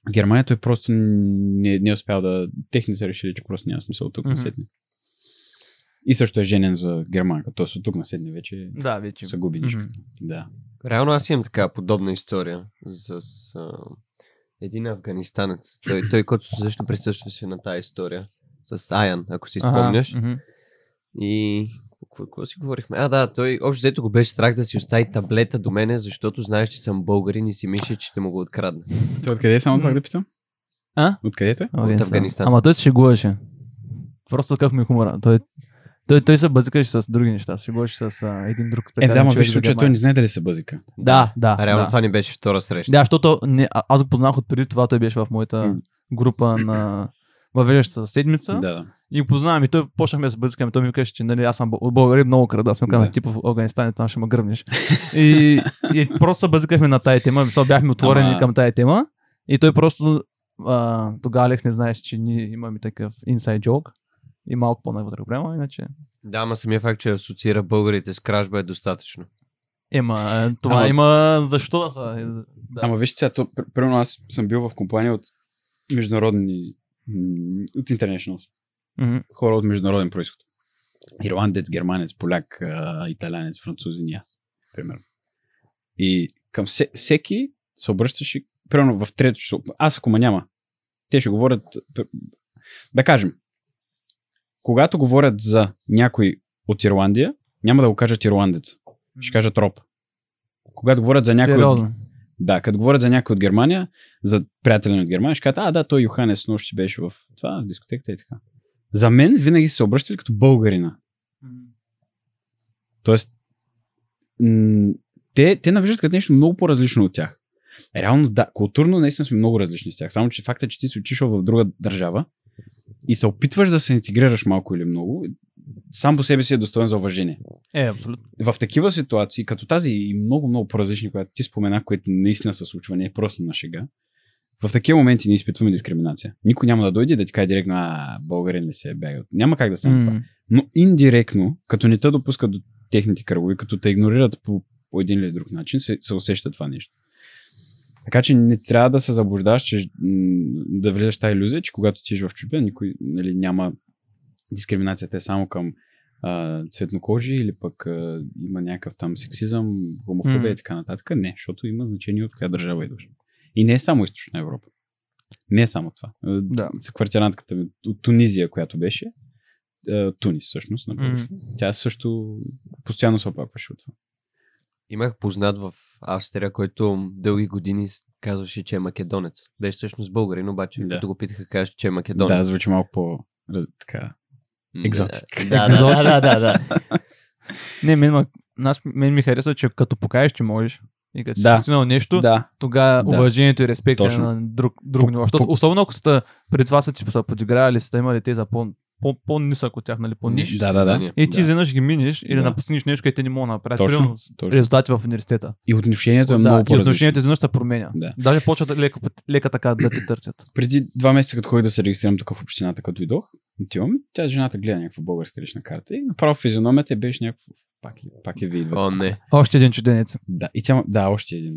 В Германия той просто не, не е успял да... Техни са решили, че просто няма смисъл от тук Мгм. на седне. И също е женен за германка. Т.е. от тук на седне вече Да, вече. се губи Мгм. нищо. Да. Реално аз имам така подобна история с а, един афганистанец. Той, той който също присъстваше на тази история. С Аян, ако си спомняш. мгм. И какво, си говорихме? А, да, той общо взето го беше страх да си остави таблета до мене, защото знаеш, че съм българин и си мисли, че ще му го открадна. Той откъде е само това да питам? А? Откъде той? Афганистан. Афганистан. Ама той се шегуваше. Просто такъв ми е хумора. Той, той, той се бъзикаше с други неща. Се шегуваше с а, един друг Е, специален да, ма виж случая, той не знае дали се бъзика. Да, да. А реално да. това ни беше втора среща. Да, защото не, а- аз го познах от преди това, той беше в моята група на въвеждащата седмица. Да, да. И го познавам и той почнахме да се бъзикаме. Той ми каже, че нали, аз съм от българи много крада. Аз му казах, Да. типа в Афганистан, там ще ме гръбнеш. и, и просто се бъзикахме на тая тема. Мисъл, бяхме отворени Ама- към тая тема. И той просто а, тогава Алекс не знаеш, че ние имаме такъв inside joke. И малко по-навътре приема, иначе. Да, ама самия факт, че асоциира българите с кражба е достатъчно. Ема, е, това Ама- има защо да са. Да. Ама вижте сега, то, пр- примерно аз съм бил в компания от международни, от internationals. Мгм. хора от международен происход. Ирландец, германец, поляк, италянец, французин и аз, примерно. И към се, всеки се обръщаше, примерно в трето число. Аз ако ма няма, те ще говорят, да кажем, когато говорят за някой от Ирландия, няма да го кажат ирландец. Ще кажат роб. Когато говорят за някой Сериозно. Да, като говорят за някой от Германия, за приятели от Германия, ще кажат, а, да, той Йоханес нощ беше в това, в дискотеката и така. За мен винаги се обръщали като българина. Тоест, м- те, те навиждат като нещо много по-различно от тях. Реално, да, културно наистина сме много различни с тях. Само, че факта, че ти си отишъл в друга държава, и се опитваш да се интегрираш малко или много, сам по себе си е достоен за уважение. Е, абсолютно. В такива ситуации, като тази и много, много по-различни, която ти спомена, което наистина се случва, не е просто на шега, в такива моменти не изпитваме дискриминация. Никой няма да дойде да ти каже директно, а, българин ли се е бегал. Няма как да стане това. М, Но индиректно, като не те допускат до техните кръгове, като те игнорират по, по един или друг начин, се, се усеща това нещо. Така че не трябва да се заблуждаш, че да влезеш тази иллюзия, че когато ти в чужбина, никой нали, няма дискриминацията е само към а, цветнокожи или пък а, има някакъв там сексизъм, хомофобия М. и така нататък. Не, защото има значение от коя държава идваш. И не е само източна Европа. Не е само това. А, Да. Съквартирантката ми от Тунизия, която беше, а, Тунис всъщност, български. Тя също постоянно се оплакваше от това. Имах познат в Австрия, който дълги години казваше, че е македонец. Беше всъщност българин, обаче Да. като го питаха, каже, че е македонец. Да, звучи малко по така. Екзотик. Да, да, да, да. Не, мен, нас, мен ми харесва, че като покажеш, че можеш и като си постигнал нещо, Да, тогава Да. уважението и респекта е на друг, друг ниво. Защото, особено ако сте преди това са ти са подигравали, са имали те за по, по-нисък от тях, нали, по-ниш. Да, да, да. И ти Да. изведнъж ги минеш или Да. постигнеш нещо, което те не могат да направят. Точно, Примерно, точно. резултати в университета. И отношението е да, много и по-различно. отношението изведнъж се променя. Да. Даже почват лека, лека така да те търсят. Преди два месеца, като ходих да се регистрирам тук в общината, като идох, отивам, тя жената гледа някаква българска лична карта и направо физиономията й беше някакво пак ли, пак ли ви идвате? О, тук?» не. Още един чуденец. Да, и тя, да, още един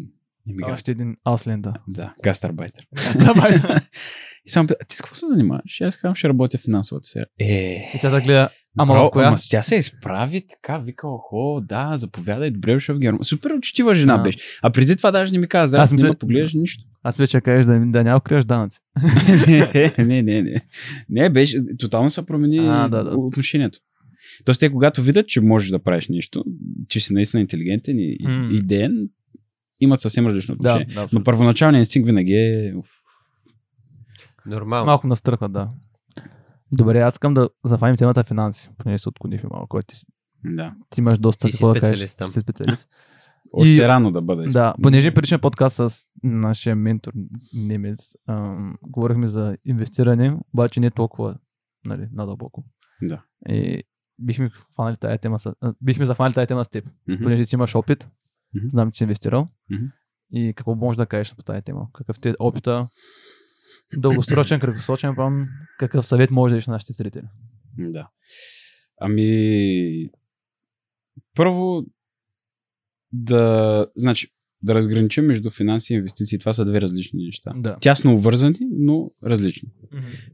иммигрант. Още един Ausländer. Да, гастарбайтер. Гастарбайтер. И само, пита, ти с какво се занимаваш? И аз казвам, ще работя в финансовата сфера. Е, И тя да гледа, ама Бро, в коя? Ама тя се изправи така, вика, охо, да, заповядай, добре дошъл в Германия. Супер учтива жена А. беше. А преди това даже не ми каза, мисля- не ме погледаш нищо. Аз вече кажеш да, да няма криеш данъци. не, не, не, не. Не, беше, тотално се промени А, да, да. отношението. Тоест, те когато видят, че можеш да правиш нещо, че си наистина интелигентен и mm. идеен, имат съвсем различно Да, отношение. да, Но абсолютно. първоначалният инстинкт винаги е... уф, Нормално. Малко настръхват, да. Добре, аз искам да зафаним темата финанси, понеже се отклонихме малко. който Ти, Да. ти имаш доста Ти си какво да специалист там. Си специалист. Още И- рано да бъде. Да, понеже предишния подкаст с нашия ментор немец, ам, говорихме за инвестиране, обаче не толкова нали, надълбоко. Да. И бихме хванали тая тема с, бихме захванали тая тема с теб, Мгм. понеже ти имаш опит, Мгм. знам, че си инвестирал. Мгм. И какво можеш да кажеш по тази тема? Какъв ти е опита? Дългосрочен, краткосрочен план, какъв съвет можеш да дадеш на нашите зрители? Да. Ами, първо да, значи, да разграничим между финанси и инвестиции. Това са две различни неща. Да. Тясно обвързани, но различни.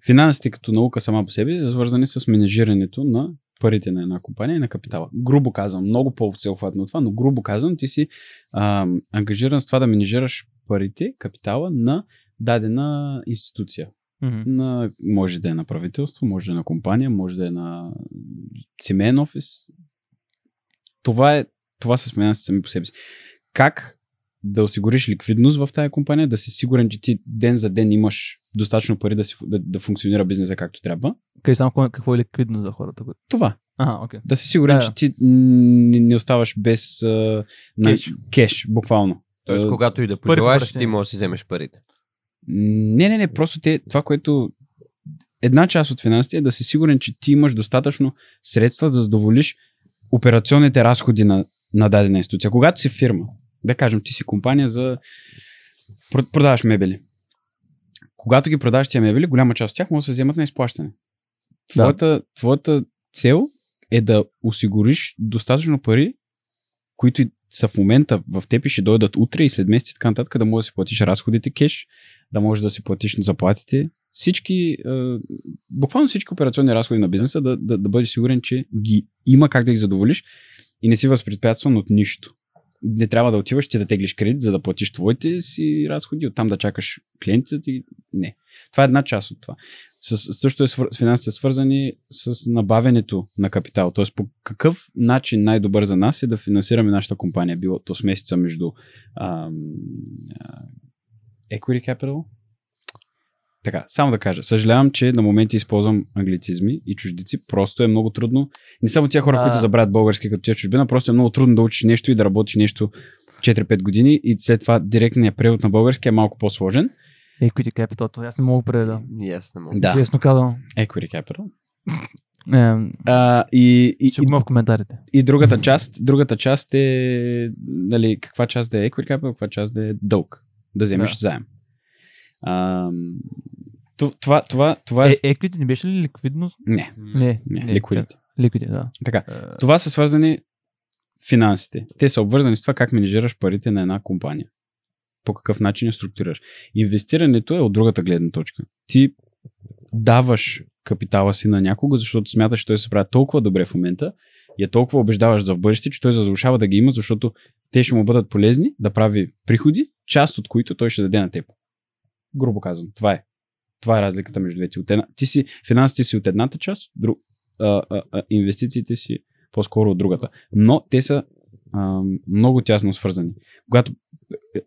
Финансите като наука сама по себе са свързани с менежирането на парите на една компания и на капитала. Грубо казвам, много по-целхватно от това, но грубо казвам, ти си а, ангажиран с това да менежираш парите, капитала на дадена институция. Мгм. На, може да е на правителство, може да е на компания, може да е на семейен офис. Това, е, това са финанси сами по себе си. Как да осигуриш ликвидност в тази компания, да си сигурен, че ти ден за ден имаш достатъчно пари да, си, да, да функционира бизнеса както трябва. Кажи само какво, е ликвидно за хората. Това. Ага, окей. Да си сигурен, Да, че ти не, не оставаш без а, на, Кеш. кеш, буквално. Тоест, когато и да Е, пожелаеш, ти можеш да си вземеш парите. Не, не, не, просто те, това, което една част от финансите е да си сигурен, че ти имаш достатъчно средства да задоволиш операционните разходи на, на дадена институция. Когато си фирма, да кажем, ти си компания за про- продаваш мебели. Когато ги продаваш тия мебели, голяма част от тях може да се вземат на изплащане. Твоята, твоята цел е да осигуриш достатъчно пари, които са в момента в теб и ще дойдат утре и след месец и така нататък, да можеш да си платиш разходите кеш, да можеш да си платиш заплатите. Всички, буквално всички операционни разходи на бизнеса, да, да, да бъдеш сигурен, че ги има как да ги задоволиш и не си възпрепятстван от нищо. Не трябва да отиваш ти да теглиш кредит, за да платиш твоите си разходи, оттам да чакаш клиентите ти. Не. Това е една част от това. С, също е свър... с финансите свързани с набавянето на капитал. Тоест по какъв начин най-добър за нас е да финансираме нашата компания. Било то смесица между ам, а, equity capital. Така, само да кажа. Съжалявам, че на моменти използвам англицизми и чуждици. Просто е много трудно. Не само тия хора, А. които забравят български като тия чужбина, просто е много трудно да учиш нещо и да работиш нещо 4-5 години и след това директният превод на български е малко по-сложен. Equity Capital, това аз не мога да преведа. И аз не мога. Да, Честно казвам. Equity Capital. А, и, и, ще го в коментарите. и другата част, другата част е, нали, каква част да е equity capital, каква част да е дълг. Да вземеш Да. заем. А, това, това, това е... Е, equity не беше ли ликвидност? Не, Не, не. Liquidity, да. Така, Е, това са свързани финансите. Те са обвързани с това как менежираш парите на една компания. По какъв начин я структурираш. Инвестирането е от другата гледна точка. Ти даваш капитала си на някого, защото смяташ, че той се прави толкова добре в момента и я толкова убеждаваш за в бъдеще, че той заслужава да ги има, защото те ще му бъдат полезни да прави приходи, част от които той ще даде на теб. Грубо казвам, това е. Това е разликата между двете. От една, ти си, финансите си от едната част, друг, а, а, а, инвестициите си по-скоро от другата. Но те са а, много тясно свързани. Когато,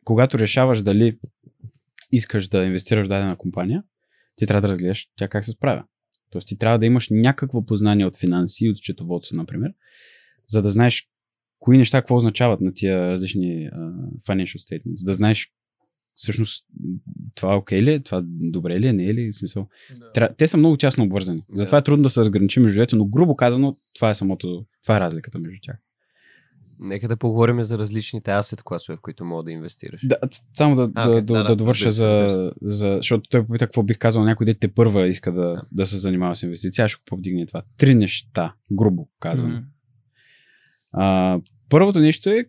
когато решаваш дали искаш да инвестираш в дадена компания, ти трябва да разгледаш тя как се справя. Тоест ти трябва да имаш някакво познание от финанси, от счетоводство, например, за да знаеш кои неща какво означават на тия различни а, financial statements, да знаеш всъщност това окей ли е, това добре ли е, не е ли, в смисъл. Тря... Те са много тясно обвързани. Затова е трудно да се разграничи между двете, но грубо казано, това е самото, това е разликата между тях. Нека да поговорим за различните асет класове, в които мога да инвестираш. Да, само да, А, да, да, да, да, да, довърша се, за, за... Защото той попита какво бих казал някой дете първа иска да, Да. да се занимава с инвестиции. Аз ще повдигне това. Три неща, грубо казвам. м. А, първото нещо е,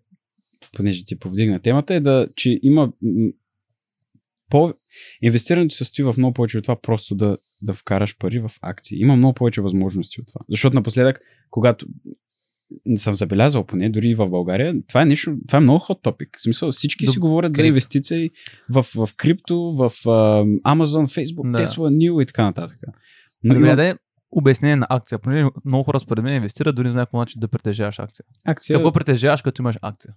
понеже ти повдигна темата, е да, че има по... Инвестирането се състои в много повече от това просто да, да вкараш пари в акции. Има много повече възможности от това. Защото напоследък, когато съм забелязал поне, дори и в България, това е нещо, това е много hot topic. В смисъл, всички си Доб- говорят за крипто. инвестиции в, в крипто, в а, Amazon, Facebook, Да. Tesla, New и така нататък. Но Добре, има да е обяснение на акция. Понеже много хора според мен инвестират, дори не знаят какво начин да притежаваш акция. акция, Какво притежаваш, като имаш акция?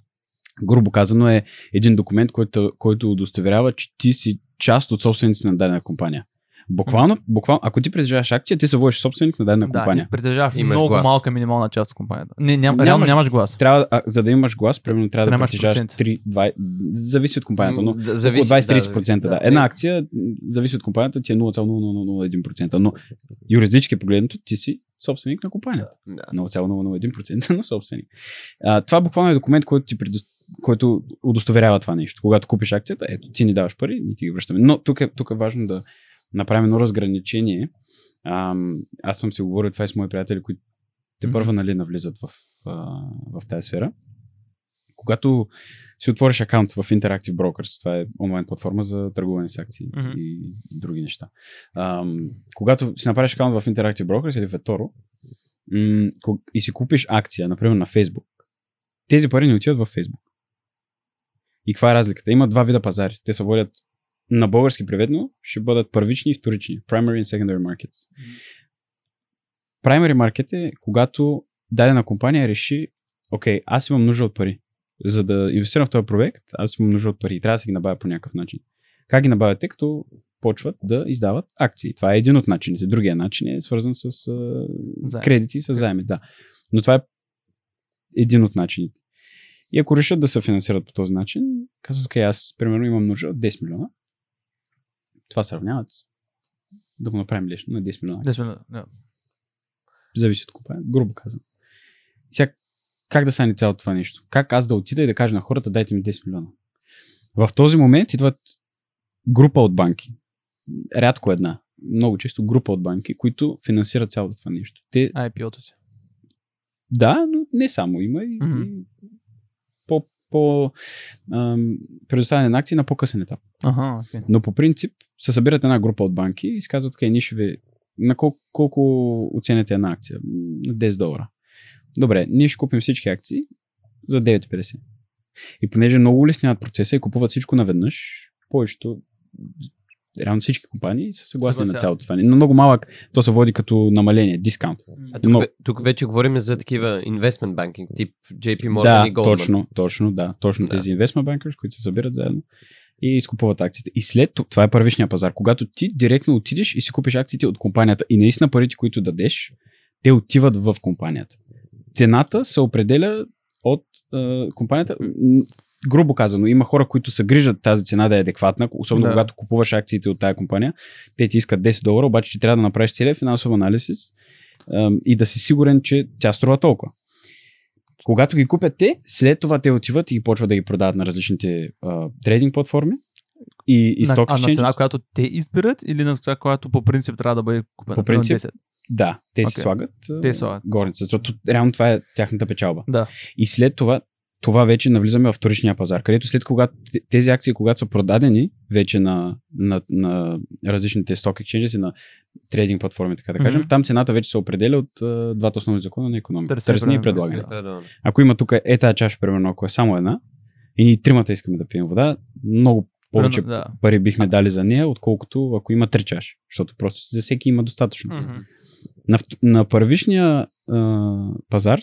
Грубо казано, е един документ, който, който удостоверява, че ти си част от собственици на дадена компания. Буквално, буквално, ако ти притежаваш акция, ти се водиш собственик на дадена Да, компания. и притежаваш Имаш много глас. малка минимална част от компанията. Не, ням, Нямаш- реално нямаш глас. Трябва, а, за да имаш глас, примерно трябва да да притежаваш процент. 3, 20, зависи от компанията, но Да, около 20-30%. Да, да. Една акция, зависи от компанията, ти е 0,0001%. Но юридически погледнато, ти си собственик на компанията. Да. 0,001%, но собственик. А, това буквално е документ, който ти предо... който удостоверява това нещо. Когато купиш акцията, ето, ти ни даваш пари, ние ти ги връщаме. Но тук е, тук е важно да направим едно разграничение. Ам, аз съм си говорил това и с мои приятели, които те първа нали, навлизат в, в тази сфера. Когато си отвориш акаунт в Interactive Brokers, това е онлайн платформа за търгуване с акции Мгм. и други неща. Ам, когато си направиш акаунт в Interactive Brokers или в eToro м- и си купиш акция, например на Facebook, тези пари не отиват в Facebook. И каква е разликата? Има два вида пазари. Те се водят на български преведено, ще бъдат първични и вторични. Primary and secondary markets. Primary market е когато дадена компания реши, окей, аз имам нужда от пари. За да инвестирам в този проект, аз имам нужда от пари. и Трябва да си ги набавя по някакъв начин. Как ги набавят? Те като почват да издават акции. Това е един от начините. Другия начин е свързан с Заем. кредити с заеми. Да. Но това е един от начините. И ако решат да се финансират по този начин, казват, окей, аз примерно имам нужда от 10 милиона. Това сравняват. Да го направим лесно на 10 милиона. Десвен, да. Зависи от компания, грубо казвам. Сега, как да стане цялото това нещо? Как аз да отида и да кажа на хората, дайте ми 10 милиона? В този момент идват група от банки. Рядко една. Много често група от банки, които финансират цялото това нещо. Те, IPO-то си. да, но не само. Има и, Мгм. и по, ам, предоставяне на акции на по-късен етап. Ага, окей. Но по принцип се събират една група от банки и казват, окей, ние ще ви... На колко, колко оценяте една акция? На 10 долара. Добре, ние ще купим всички акции за 9,50. И понеже много улесняват процеса и купуват всичко наведнъж, повечето, реално всички компании са съгласни на Съгласяват. цялото това. На много малък то се води като намаление, дискаунт. А тук, Но- тук вече говорим за такива investment banking, тип JP Morgan да, и Goldman. точно, точно, да. Точно Да. тези investment bankers, които се събират заедно и изкупуват акциите. И след това, това е първичния пазар. Когато ти директно отидеш и си купиш акциите от компанията и наистина парите, които дадеш, те отиват в компанията. Цената се определя от е, компанията. Грубо казано, има хора, които се грижат тази цена да е адекватна, особено Да. когато купуваш акциите от тази компания. Те ти искат 10 долара, обаче ти трябва да направиш целият финансов анализ и да си сигурен, че тя струва толкова. Когато ги купят те, след това те отиват и ги почват да ги продават на различните а, трейдинг платформи и, и на, а на цена, която те избират или на цена, която по принцип трябва да бъде купена? По принцип, Примерно 10. Да, те си Окей. слагат Те слагат. горница, защото реално това е тяхната печалба. Да. И след това, това вече навлизаме в вторичния пазар, където след когато тези акции, когато са продадени вече на, на, на различните stock exchanges и на трейдинг платформи, така да кажем, Мгм. там цената вече се определя от а, двата основни закона на економика. Търсене и предлагане. Ако има тук е тази чаша, примерно, ако е само една, и ние тримата искаме да пием вода, много повече да. пари бихме дали за нея, отколкото ако има три чаши. Защото просто за всеки има достатъчно. Мгм. На, на първишния а, пазар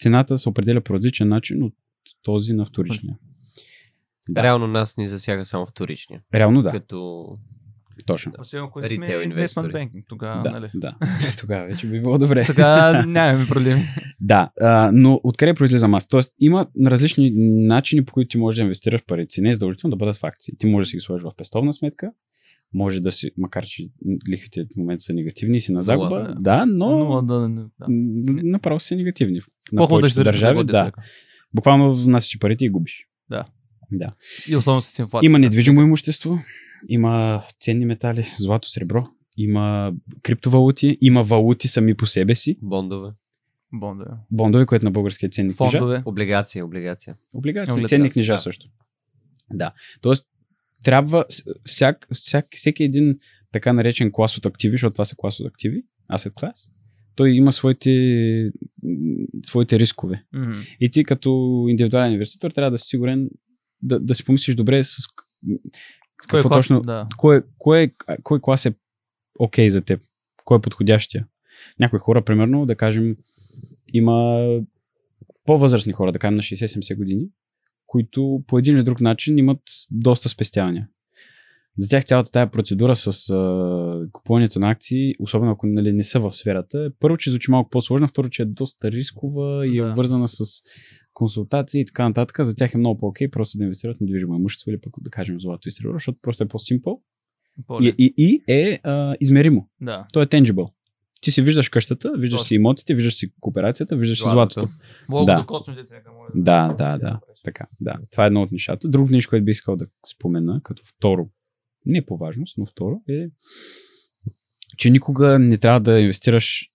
цената се определя по различен начин от този на вторичния. Да. Реално нас ни засяга само вторичния. Реално да, Като точно. Освен ако сме investment banking, тогава, Да, нали? да. Тогава вече би било добре. Така нямаме проблеми. Да, а, но откъде произлизам аз? Тоест, има различни начини, по които ти можеш да инвестираш парите си. Не е задължително да бъдат в акции. Ти можеш да си ги сложиш в пестовна сметка, може да си, макар че лихвите в момента са негативни и си на загуба, Нула, да, но, Но, да, да. м, направо са негативни. На По-хубаво да повечето ще държави, да. Буквално внасяш парите и губиш. Да. Да. И особено с инфлация. Има недвижимо имущество, има ценни метали, злато, сребро, има криптовалути, има валути сами по себе си, бондове. Бондове. бондове, което на български е ценни книжа. Фондове. Облигация, облигация. Облигации, Облигации, ценни книжа да. също. Да. Тоест, трябва всяк, всяк, всеки един така наречен клас от активи, защото това са клас от активи, asset class, той има своите, своите рискове. Мгм. И ти като индивидуален инвеститор трябва да си сигурен да, да си помислиш добре с, с Кой какво клас? точно, Да. кой, кой, кой клас е окей за теб, кой е подходящия. Някои хора, примерно, да кажем, има по-възрастни хора, да кажем на 60-70 години, които по един или друг начин имат доста спестявания. За тях цялата тая процедура с а, купуването на акции, особено ако нали, не са в сферата, първо, че звучи малко по-сложно, второ, че е доста рискова и е Да. вързана с консултации и така нататък. За тях е много по-окей просто да инвестират в недвижимо имущество или пък да кажем злато и сребро, защото просто е по-симпъл и, и, и е а, измеримо. Да. То е tangible. Ти си виждаш къщата, виждаш Точно. си имотите, виждаш си кооперацията, виждаш си Златото. златото. Мога Да. да деца. може Да, да, да. Така, да. Това е едно от нещата. Друго нещо, което бих искал да спомена, като второ, не по важност, но второ, е, че никога не трябва да инвестираш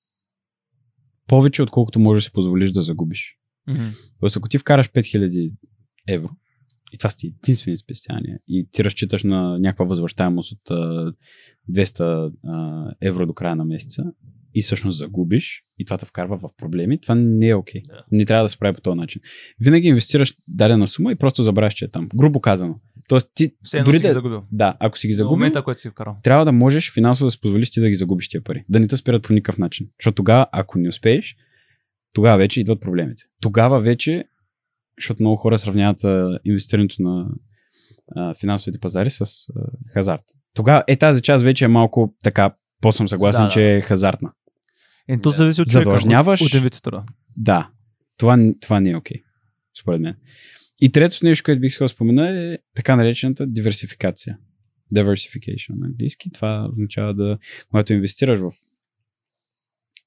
повече, отколкото можеш да си позволиш да загубиш. Мгм. Тоест, ако ти вкараш 5000 евро, и това сте единствени спестявания, и ти разчиташ на някаква възвръщаемост от а, 200 а, евро до края на месеца, и всъщност загубиш, и това те вкарва в проблеми, това не е окей. Да. Не трябва да се прави по този начин. Винаги инвестираш дадена сума и просто забравяш, че е там. Грубо казано. Тоест, ти, Все едно дори да, загубил. да, ако си ги За загубил, момента, който си вкарал. трябва да можеш финансово да си позволиш ти да ги загубиш тия пари. Да не те спират по никакъв начин. Защото тогава, ако не успееш, тогава вече идват проблемите. Тогава вече, защото много хора сравняват а, инвестирането на а, финансовите пазари с а, хазарт. Тогава е тази част вече е малко така, по-съм съгласен, Да, да. че е хазартна. Е, то Да. зависи от човека, Задлъжняваш. От, инвеститора. Да, това, това не е окей, според мен. И третото нещо, което бих искал да спомена е така наречената диверсификация. Diversification на английски. Това означава да, когато инвестираш в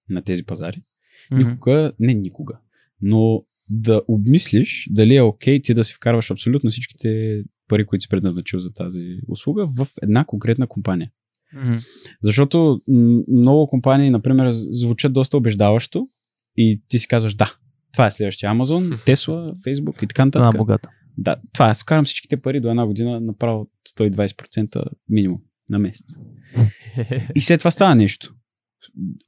на тези пазари, Мгм. никога, не никога, но да обмислиш дали е окей ти да си вкарваш абсолютно всичките пари, които си предназначил за тази услуга в една конкретна компания. Мгм. Защото много компании, например, звучат доста убеждаващо и ти си казваш да, това е следващия Amazon, Tesla, Facebook и така нататък. богата. Да, това е. Скарам всичките пари до една година направо 120% минимум на месец. И след това става нещо.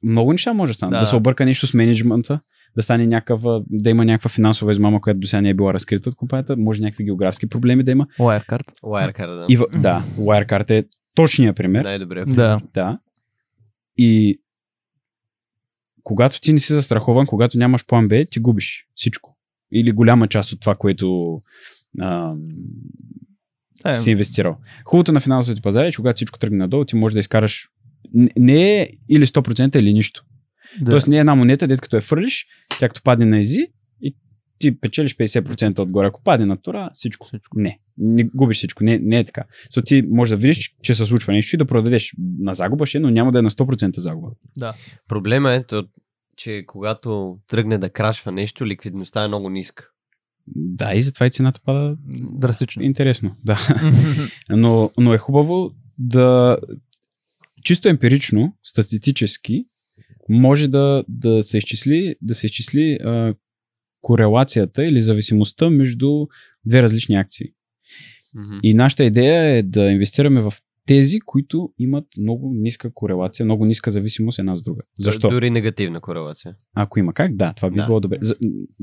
Много неща може да стане. Да, Да. да се обърка нещо с менеджмента, да стане някакъв, да има някаква финансова измама, която до сега не е била разкрита от компанията, може някакви географски проблеми да има. Wirecard. Wirecard, да. И в, да, Wirecard е точният пример. Най-добрият. Да. Да. И когато ти не си застрахован, когато нямаш план Б, ти губиш всичко. Или голяма част от това, което ам, Е, си инвестирал. Хубавото на финансовите пазари е, че когато всичко тръгне надолу, ти можеш да изкараш не е или 100% или нищо. да. Тоест не е една монета, дет като я фърлиш, тя като падне на ези ти печелиш 50% отгоре. Ако падне на тура, всичко. Всичко. Не, не губиш всичко. Не, не е така. Защото ти може да видиш, че се случва нещо и да продадеш на загуба ще, но няма да е на 100% загуба. Да. Проблема е, че когато тръгне да крашва нещо, ликвидността е много ниска. Да, и затова и цената пада Драстично. интересно. Да. Но, но е хубаво да чисто емпирично, статистически, може да, да се изчисли, да се изчисли а, корелацията или зависимостта между две различни акции. Мгм. И нашата идея е да инвестираме в тези, които имат много ниска корелация, много ниска зависимост една с друга. Защо? Дори негативна корелация. Ако има как, да, това би Да. било добре. За,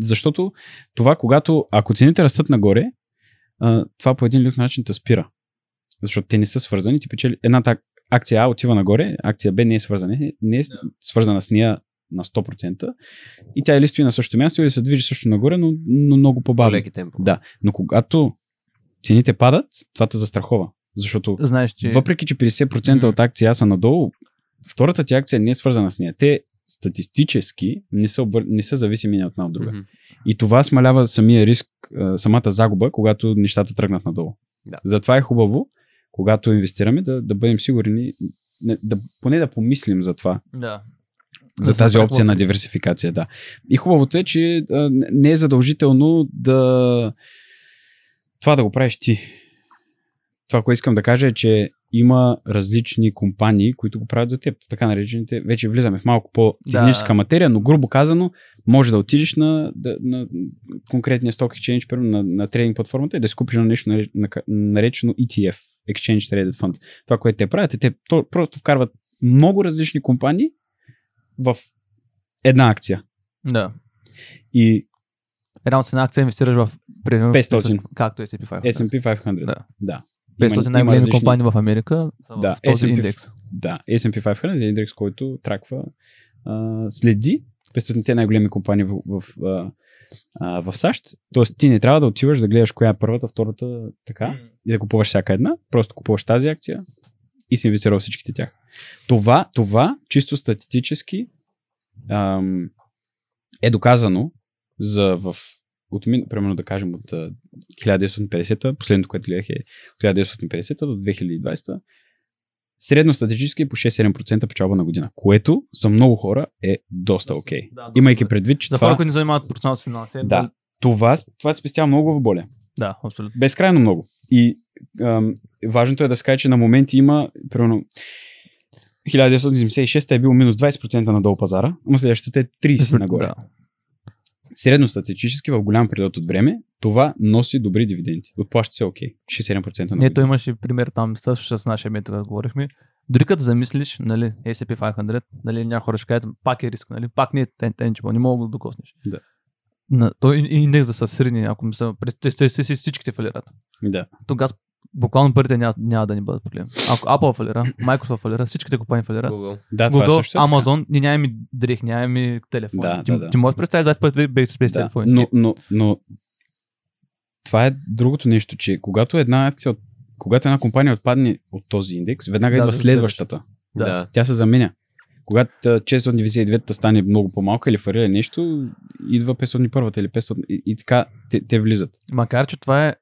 защото това, когато, ако цените растат нагоре, а, това по един или друг начин те спира. Защото те не са свързани. Ти печели едната акция А отива нагоре, акция Б не е свързана, не е свързана с нея на 100% и тя или стои на същото място или се движи също нагоре, но, но много по-бавно. Леки темпо. Да, но когато цените падат, това те застрахова. Защото Знаеш, че... въпреки, че 50% Мгм. от акция са надолу, втората ти акция не е свързана с нея. Те статистически не са, обър... не са зависими една от една от друга. Мгм. И това смалява самия риск, самата загуба, когато нещата тръгнат надолу. Да. Затова е хубаво, когато инвестираме, да, да бъдем сигурни, не- да, поне да помислим за това, Да. За Да тази се опция на диверсификация. Да. И хубавото е, че а, не е задължително да това да го правиш ти. Това, което искам да кажа е, че има различни компании, които го правят за теб. Така наречените, вече влизаме в малко по-техническа Да. материя, но грубо казано, може да отидеш на, да, на конкретния stock exchange, примерно на, на трейдинг платформата и да си купиш на нещо наре- на- наречено ETF, Exchange Traded Fund. Това, което те правят, е те то- просто вкарват много различни компании една акция. Да. И Една от една акция инвестираш в примерно 500. Както е S&P 500. S&P 500. Да. да. 500 Има- най-големи различни- компании в Америка са Да, в този S&P индекс. Да, S&P 500 е индекс, който траква, а, следи 500-те най-големи компании в, в, а, а, в САЩ. Тоест ти не трябва да отиваш да гледаш коя е първата, втората, така, и да купуваш всяка една. Просто купуваш тази акция и си инвестирал всичките тях. Това, това чисто статистически ам, е доказано за в от, примерно да кажем от а, 1950, последното, което гледах е от 1950 до 2020, средно статистически е по 6-7% печалба на година, което за много хора е доста окей. Да, доста Имайки предвид, че За това, хора, които не занимават професионално с финанси. да, това, това ти спестява много в боля. Да, абсолютно. Безкрайно много. И ам, важното е да се каже, че на моменти има, примерно, 1976 е бил минус 20% надолу пазара, ама следващата е 30 нагоре. Да. Средностатистически в голям период от време това носи добри дивиденти. Отплаща се окей. 6-7% на Ето имаше пример там също с нашия метод, говорихме. Дори като замислиш, нали, S&P 500, нали, някои хора ще кажат, пак е риск, нали, пак не е тен- tangible, не мога да го докоснеш. Да. На, той ин- индекс да са средни, ако мисля, си всичките фалират. Да. Тогава буквално парите няма, няма да ни бъдат проблем. Ако Apple фалира, Microsoft фалира, всичките компании фалират. Google. Да, това Google, също е. Amazon, ние нямаме дрехи, нямаме телефон. Да, ти, да, да. ти можеш да представиш 20 пъти без, без Да, телефони. но, но, но това е другото нещо, че когато една акция, от- когато една компания отпадне от този индекс, веднага Да, идва да, следващата. Да. Тя се заменя. Когато а, 492-та стане много по-малка или фалира нещо, идва 501-та или 500 и, и така те, те влизат. Макар, че това е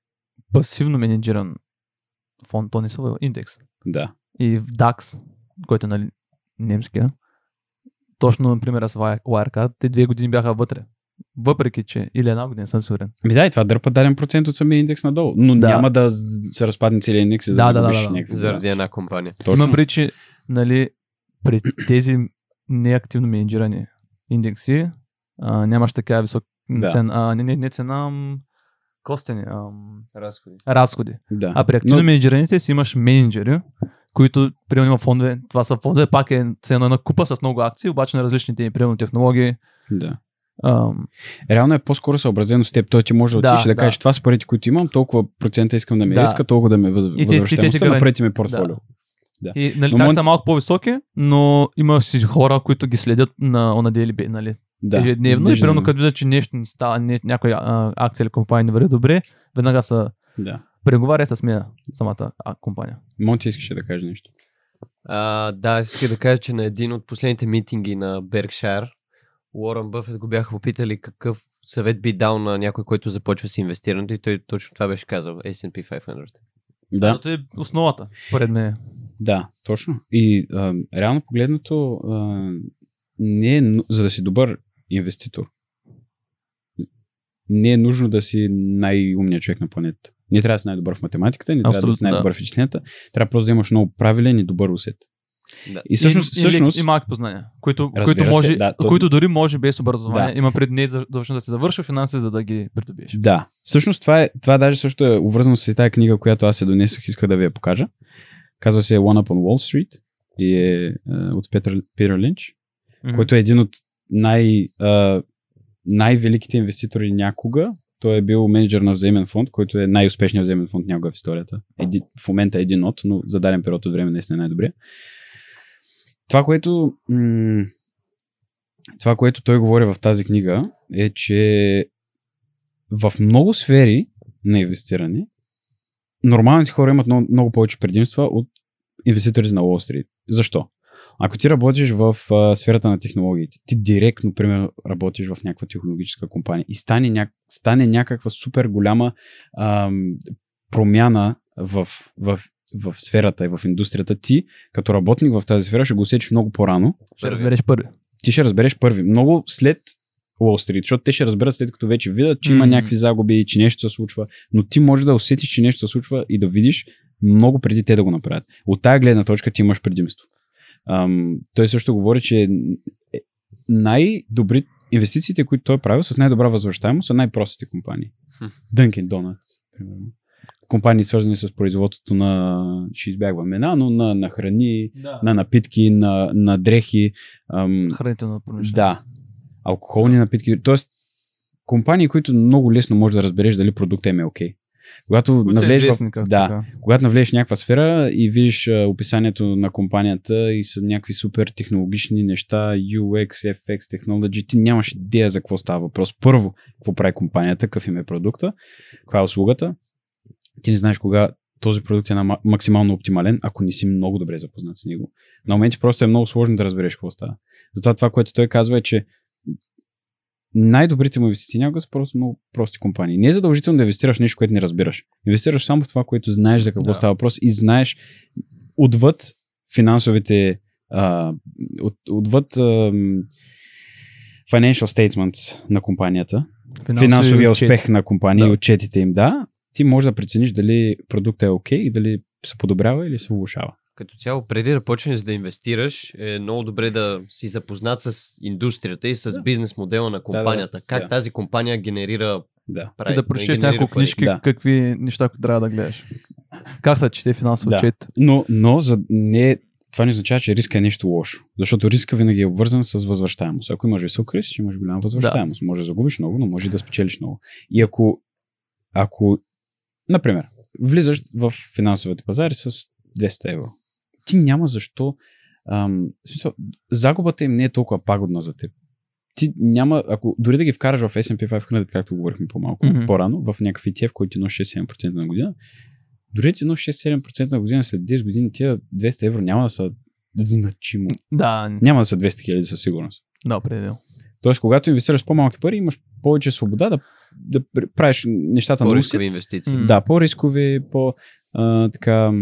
пасивно менеджиран фонд, то не са индекс. Да. И в DAX, който е нали, немския, точно, например, с Wire- Wirecard, те две години бяха вътре. Въпреки, че или една година съм сигурен. Ами да, и това дърпа даден процент от самия индекс надолу. Но Да. няма да се разпадне целият индекс и да, Да, да, да, да. някакви Заради една компания. Точно. Имам преди, че нали, при тези неактивно менеджирани индекси а, нямаш така висок Да. цена, а, не, не, не цена, костени, ам, Разходи. разходи. Да. А при активно Но- менеджираните си имаш менеджери, които, примерно, има фондове. Това са фондове, пак е цена на купа с много акции, обаче на различните, примерно, технологии. Да. Ам, Реално е по-скоро съобразено с теб. Той ти може да Да, отидеш да, да. кажеш това са парите, които имам, толкова процента искам да ми Да. иска, толкова да ме възвръщаемостта, направете ми портфолио. и, нали, Но мон- са малко по-високи, но има си хора, които ги следят на, на daily basis, нали? Да. ежедневно. И примерно, като видят, че нещо не става, не, някоя а, акция или компания не върви добре, веднага са Да. преговаря с мен самата а, компания. Монти искаше да каже нещо. А, да, аз исках да кажа, че на един от последните митинги на Беркшайр, Уорън Бъфет го бяха попитали какъв съвет би дал на някой, който започва с инвестирането и той точно това беше казал. S&P 500. Да, Защото е основата, поред мен. да, точно. И а, реално погледнато, а, не е, за да си добър инвеститор, не е нужно да си най-умният човек на планетата. Не трябва да си най-добър в математиката, не трябва да си Абсолютно, да. най-добър в изчисленията. Трябва просто да имаш много правилен и добър усет. Да. И всъщност, и, всъщност и, и малки познания, които, които, се, може, да, то- които дори може без образование. Да. Има пред не да се завършва финанси, за да ги придобиеш. Да, всъщност това е, това даже също е увързано с тази книга, която аз се донесох, иска да ви я покажа. Казва се One Up on Wall Street и е, е от Петър, Питър Линч, Мгм. който е един от най, а, най-великите инвеститори някога. Той е бил менеджер на взаимен фонд, който е най-успешният взаимен фонд някога в историята. Еди, в момента е един от, но за даден период от време наистина е най-добрия. Това, което м- това, което той говори в тази книга е, че в много сфери на инвестиране нормалните хора имат много, много повече предимства от инвеститорите на Уолл Стрит. Защо? Ако ти работиш в а, сферата на технологиите, ти директно, примерно, работиш в някаква технологическа компания и стане, ня... стане някаква супер голяма ам, промяна в, в, в сферата и в индустрията, ти, като работник в тази сфера, ще го усетиш много по-рано. Ще разбереш първи. Ти ще разбереш първи. Много след Wall Street, защото те ще разберат след като вече видят, че има М. някакви загуби, че нещо се случва, но ти можеш да усетиш, че нещо се случва и да видиш много преди те да го направят. От тая гледна точка ти имаш предимство. Ам, той също говори, че е- най-добри инвестициите, които той е правил с най-добра възвръщаемост са най-простите компании. Хм. Dunkin Donuts, примерно. Компании свързани с производството на, ще избягвам имена, но на, на храни, Да. на напитки, на, на дрехи. Ам, Хранителна промишленост. да. Алкохолни напитки. Тоест, компании, които много лесно можеш да разбереш дали продукта им е окей. Когато Които навлезеш в, известни, да, така. когато навлезеш в някаква сфера и видиш а, описанието на компанията и са някакви супер технологични неща, UX, FX, Technology, ти нямаш идея за какво става въпрос. Първо, какво прави компанията, какъв им е продукта, каква е услугата. Ти не знаеш кога този продукт е на ма- максимално оптимален, ако не си много добре запознат с него. На моменти просто е много сложно да разбереш какво става. Затова това, което той казва е, че най-добрите му инвестиции някога са просто много прости компании. Не е задължително да инвестираш в нещо, което не разбираш. Инвестираш само в това, което знаеш за какво Да. става въпрос и знаеш отвъд финансовите а, от, отвъд ам, financial statements на компанията, Финансови финансовия отчети. успех на компания Да. и отчетите им, да, ти можеш да прецениш дали продуктът е окей и дали се подобрява или се влушава. Като цяло, преди да почнеш да инвестираш, е много добре да си запознат с индустрията и с бизнес модела на компанията. Как да. тази компания генерира Да. прави, И да прочетеш няколко книжки, Да. какви неща трябва да гледаш. Как се чете финансов Да. отчет? Но, но за не, това не означава, че риска е нещо лошо. Защото риска винаги е обвързан с възвръщаемост. Ако имаш висок риск, ще имаш голяма възвръщаемост. Може да загубиш много, но може да спечелиш много. И ако, ако например, влизаш в финансовите пазари с 200 евро, ти няма защо. Ам, в смисъл, загубата им не е толкова пагодна за теб. Ти няма, ако дори да ги вкараш в S&P 500, както говорихме по-малко, mm-hmm. по-рано, в някакъв ETF, който ти носи 6-7% на година, дори ти носи 6-7% на година след 10 години, тия 200 евро няма да са значимо. Да, Няма да са 200 хиляди със сигурност. да, определено. Тоест, когато инвестираш с по-малки пари, имаш повече свобода да, да пр- правиш нещата на по-рискови усет. инвестиции. М. Да, по-рискови, по, а, така,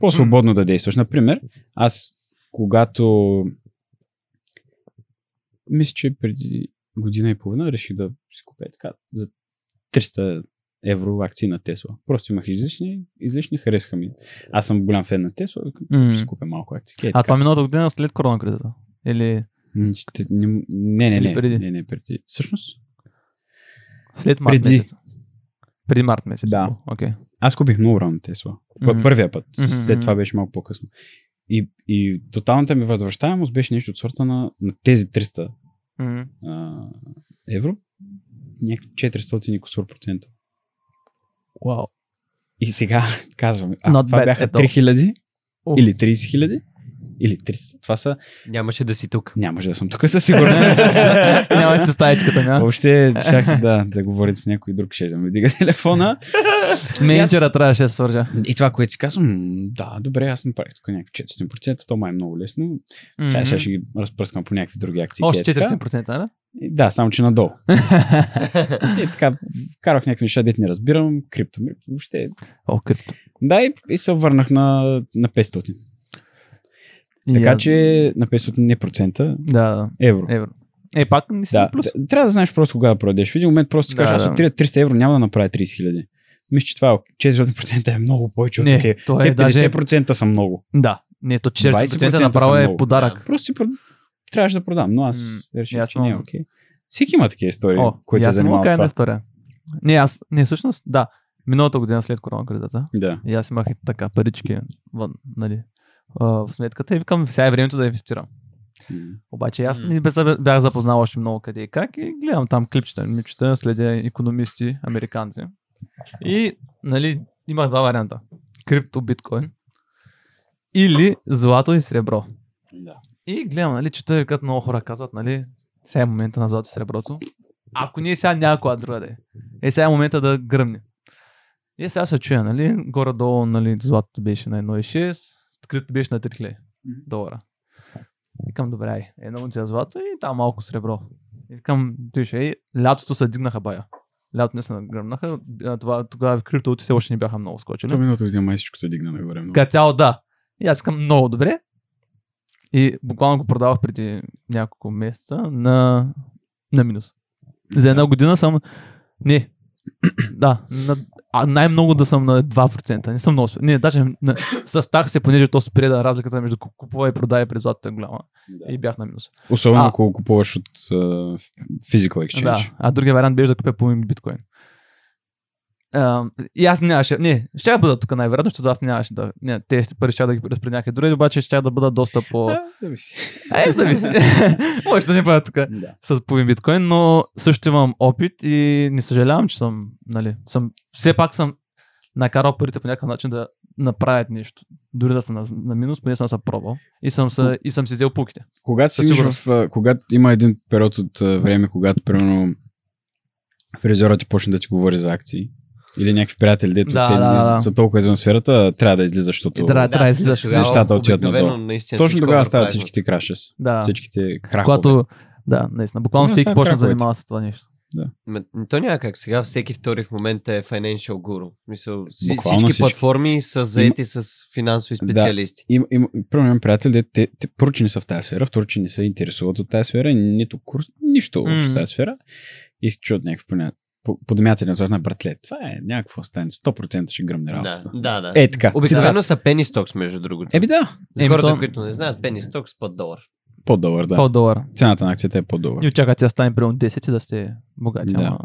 по-свободно да действаш. Например, аз когато мисля, че преди година и половина реших да си купя така за 300 евро акции на Тесла. Просто имах излишни, излишни харесаха ми. Аз съм голям фен на Тесла, М. ще си купя малко акции. Е, А това миналата година след корона кризата? Или не, не, не, Или преди? не, не, преди. Всъщност, след март Преди. месец? Преди март месец. Да. Окей. Аз купих много рано Тесла. Мгм. Първия път. Мгм, След това беше малко по-късно. И, и тоталната ми възвръщаемост беше нещо от сорта на, на тези 300 Мгм. а, евро. Някакви 400 и кусор процента. Вау. И сега казваме, а Not това bad бяха at all. 3000 Уф. или 30 хиляди или 300. Това са... Нямаше да си тук. Нямаше да съм тук със сигурност. Няма си стаечката, ня. Въобще, щяхте да, да говорите с някой друг, ще да ми дига телефона. С менеджера трябваше да свържа. И това, което си казвам, да, добре, аз направих тук някакви 400%, то май е много лесно. Тя сега ще ги разпръскам по някакви други акции. Още Те е така. 40%, не? И Да, само че надолу. и така, вкарах някакви неща, дет не разбирам, крипто, ми, въобще. О, крипто. Да, и, и се върнах на, на 500. И Така аз- че на 500 не процента, Да, евро. евро. Е, пак не си Да, плюс. трябва да знаеш просто кога да продадеш. В един момент просто си Да, кажеш, аз да. от 300 евро няма да направя 30 хиляди. Мисля, че това е 400% е много повече от то е Те даже- 50% са много. Да, не, то 40% 20% направо е подарък. Просто си прод... трябваше да продам, но аз М, реших, че не е окей. Всеки има такива истории, О, които се занимават с това. история. Не, аз, не, всъщност, да. Миналата година след корона кризата, Да. и аз имах и така парички вън, нали, в сметката и викам, сега е времето да инвестирам. М. Обаче аз не бях запознал още много къде и как и гледам там клипчета, мичета, следя економисти, американци. И, нали, имах два варианта. Крипто, биткоин или злато и сребро. Да. И гледам, нали, чета, викат много хора казват, нали, сега е момента на злато и среброто. Ако не е сега някоя друга да е. Е сега е момента да гръмне. И сега се чуя, нали, горе-долу, нали, златото беше на 1,6, крипто беше на 3000 Мгм. долара. Викам, добре, ай, една унция злато и там малко сребро. И викам, виж, ей, лятото се дигнаха бая. Лятото не се нагръмнаха. а, Това, тогава криптовалутите все още не бяха много скочили. То миналото година май всичко се дигна нагоре. много. Като цяло да. И аз искам много добре. И буквално го продавах преди няколко месеца на, на минус. За една година съм... Не. Да, на, а най-много да съм на 2%. Не съм много. с- Не, даже на, с такси, понеже то спре да разликата между ку- купува и продава при златото е голяма. Да. И бях на минус. Особено А. ако купуваш от uh, Physical Exchange. Да, а другия вариант беше да купя по биткоин. А, и аз нямаше, не, ще я бъда тук най-вероятно, защото аз нямаше да, не, те пари ще да ги разпределя някъде други, обаче ще да бъда доста по... Да, зависи. Може да не бъда тук Да. с половин биткоин, но също имам опит и не съжалявам, че съм, нали, съм, все пак съм накарал парите по някакъв начин да направят нещо. Дори да са на, на минус, поне съм се пробвал и съм, се, и съм си взел пуките. Когато си в, когато има един период от време, когато примерно фризьорът ти почне да ти говори за акции, или някакви приятели, дето Да, те да, да, да. са толкова извън сферата, трябва да излиза, защото И трябва- трябва да излизаш. тогава Нещата отиват надолу. точно тогава е стават всичките крашес. Да. Всичките крахове. Когато, да, наистина, буквално всеки почна да занимава с това нещо. Ме, то няма как. Сега всеки втори в момента е financial guru. Буквално всички всички. платформи са заети с финансови Да. специалисти. Има, има, примерно имам приятели, де, те, те първо, че не са в тази сфера, второ, че не се интересуват от тази сфера, нито курс, нищо mm. в тази сфера. И чуят някакви поня... по- подмятания от на братле. Това е някакво стане. 100% ще гръмне Да, работата. да, да. Е, така. Обикновено са penny stocks, между другото. Еби да. За Еми, хората, то- които не знаят, penny stocks под долар. По-добър, да. По долара. Цената на акцията е по-добър. И очаквате да стане примерно 10 и да сте богати. Да. Ама...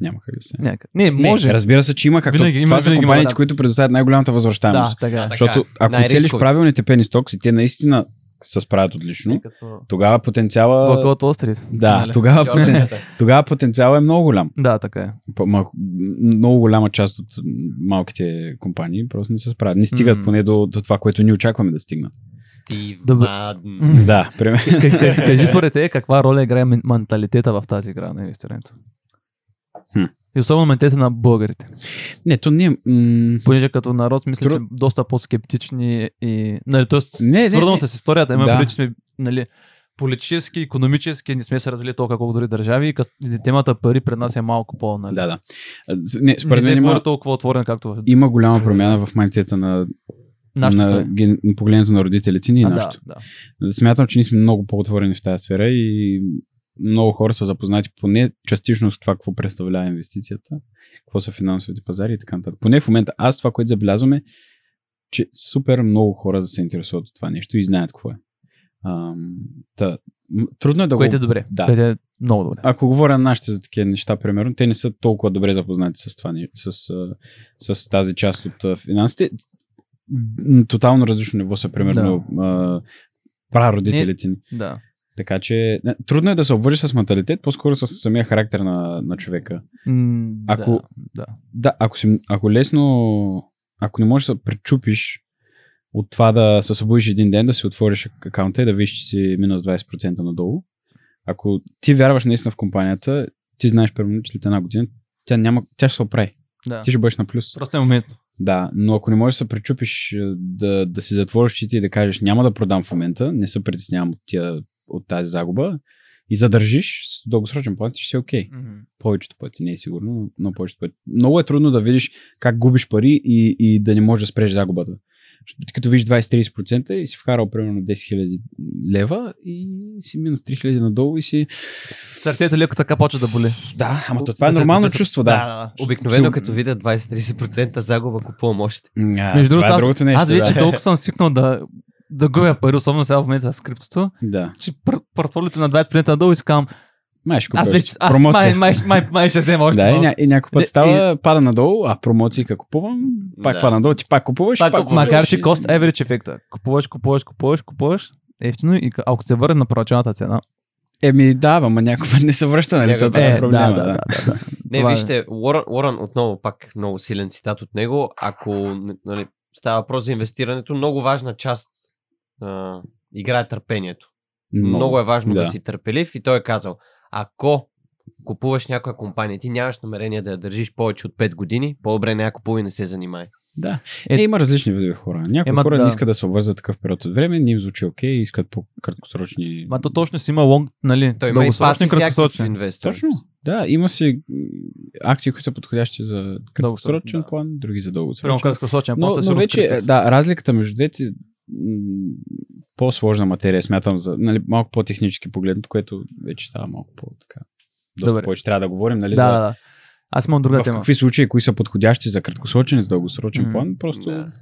Няма как да стане. Някак. Не, може. Не, разбира се, че има както. Винаги- има- това са компаниите, които предоставят най-голямата възвръщаемост. да, така е. Да, Защото е. ако целиш правилните пени стокс и те наистина се справят отлично, Като тогава потенциала... Да, Нали? тогава, потен... Тогава потенциала е много голям. Да, така е. По- ма- много голяма част от малките компании просто не се справят. Не стигат М. поне до, до това, което ние очакваме да стигнат. Стив. Маден. Да, пример. Кажи- според те каква роля играе мен- менталитета в тази игра на инвестирането. Хм. И особено менталитета на българите. Не, то не. М- Понеже като народ мисля, Тру- че доста по-скептични и... Нали, тоест, Не, не, свързано не. с историята, има Да. че сме, нали, политически, економически не сме се развили толкова колко други държави и къс- темата пари пред нас е малко по... Нали, Да, да. Не, според мен има, толкова отворено, както в има голяма промяна в майндсета на, нашата. на, ген- на на родителите ни и а, да, нашето. да. Смятам, че ние сме много по-отворени в тази сфера и много хора са запознати поне частично с това, какво представлява инвестицията, какво са финансовите пазари и така нататък. Поне в момента аз това, което забелязваме, че супер много хора да се интересуват от това нещо и знаят какво е. Ам, та, трудно е да Което го... е добре. Да. Което е много добре. Ако говоря на нашите за такива неща, примерно, те не са толкова добре запознати с това, с, а, с тази част от финансите. Тотално различно ниво са, примерно, да. прародителите ни. Да. Така че трудно е да се обвържи с менталитет, по-скоро с самия характер на, на човека. М, Ако- Да, да. Да, ако, си, ако лесно, ако не можеш да се пречупиш от това да се събудиш един ден, да си отвориш акаунта и да видиш, че си минус 20% надолу, ако ти вярваш наистина в компанията, ти знаеш, примерно, че след една година тя, няма, тя ще се оправи. Да. Ти ще бъдеш на плюс. Просто е момент. Да, но ако не можеш да се пречупиш е, да, да си затвориш очите и да кажеш няма да продам в момента, не се притеснявам от, тия, от тази загуба и задържиш, с дългосрочен план ти ще си окей. Мгм. Повечето пъти, не е сигурно, но- повечето пъти. Много е трудно да видиш как губиш пари и, и да не можеш да спреш загубата. Като видиш 20-30% и си вкарал примерно 10 000 лева и си минус 3 000 надолу и си... Сърцето леко така почва да боли. Да, ама то това е нормално да чувство, да. да, да. Обикновено Сигур- като видя 20-30% загуба, купувам още. А, Между това другото, е аз, другото нещо. аз вече да. толкова съм свикнал да, да губя пари, особено сега в момента с криптото, Да. че пор- портфолиото на 20% надолу и казвам, Май ще аз вече, аз Промоция. май, май, май, май ще взема още Да, и, ня- и някой път Не, става, пада надолу, а промоции как купувам, пак Да. пада надолу, ти пак купуваш, Пак, пак, купуваш, макар че и- cost average ефекта. Купуваш, купуваш, купуваш, купуваш, ефтино и ако се върне на първоначалната цена. Еми да, ама някой път не се връща, нали? Това е Е, да, проблема, да, да, да, да. Не, Това е. вижте, Уорън, Уорън, отново пак много силен цитат от него. Ако нали, става въпрос за инвестирането, много важна част а, играе търпението. Много, много е важно да. да. си търпелив и той е казал, ако купуваш някоя компания, ти нямаш намерение да я държиш повече от 5 години, по-добре не я купувай и не се занимай. Да. Е- Е, има различни видове хора. Някои Ема, хора да. не искат да се обвързват такъв период от време, не им звучи окей, искат по-краткосрочни. Ма то точно си има лонг, нали, Той има и пасив краткосрочни. инвестор. Точно. Да, има си акции, които са подходящи за краткосрочен да. план, други за дългосрочен. краткосрочен, Но, после се но вече, да, разликата между двете по-сложна материя, смятам, за, нали, малко по-технически погледнато, което вече става малко по-така. Доста Добре. повече трябва да говорим, нали, Да, за да. Аз имам друга в тема. какви случаи, кои са подходящи за краткосрочен и за дългосрочен М, план, просто Да.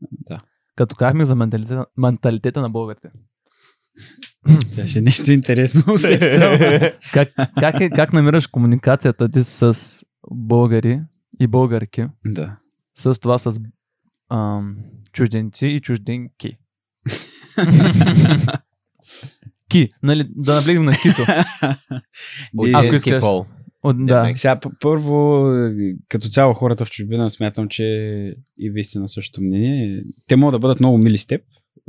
да. Като казахме за менталитета, менталитета на българите. Сега ще е нещо интересно. Как, как, е, как намираш комуникацията ти с българи и българки, да. с това с ам, чужденци и чужденки? Ки, нали, да наблегнем на кито. От Ако искаш. пол. От, да. Демек. Сега, първо, като цяло хората в чужбина смятам, че и вие сте на същото мнение. Те могат да бъдат много мили с теб,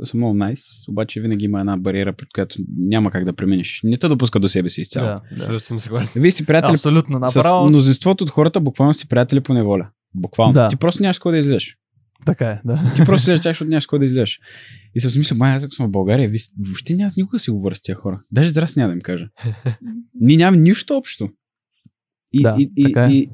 са много найс, обаче винаги има една бариера, пред която няма как да преминеш. Не те допуска до себе си изцяло. да, да. Съм съгласен. Вие сте приятели Абсолютно, с направо. мнозинството от хората, буквално си приятели по неволя. Буквално. Да. Ти просто нямаш с кой да излезеш. Така е, да. Ти просто си речаш, защото нямаш с кой да излезеш. И съм си мисля, май, аз ако съм в България, ви, въобще няма никога си говоря с тия хора. Даже здрасти няма да им кажа. Ние нямаме нищо общо. И, Да, и, и, е. и,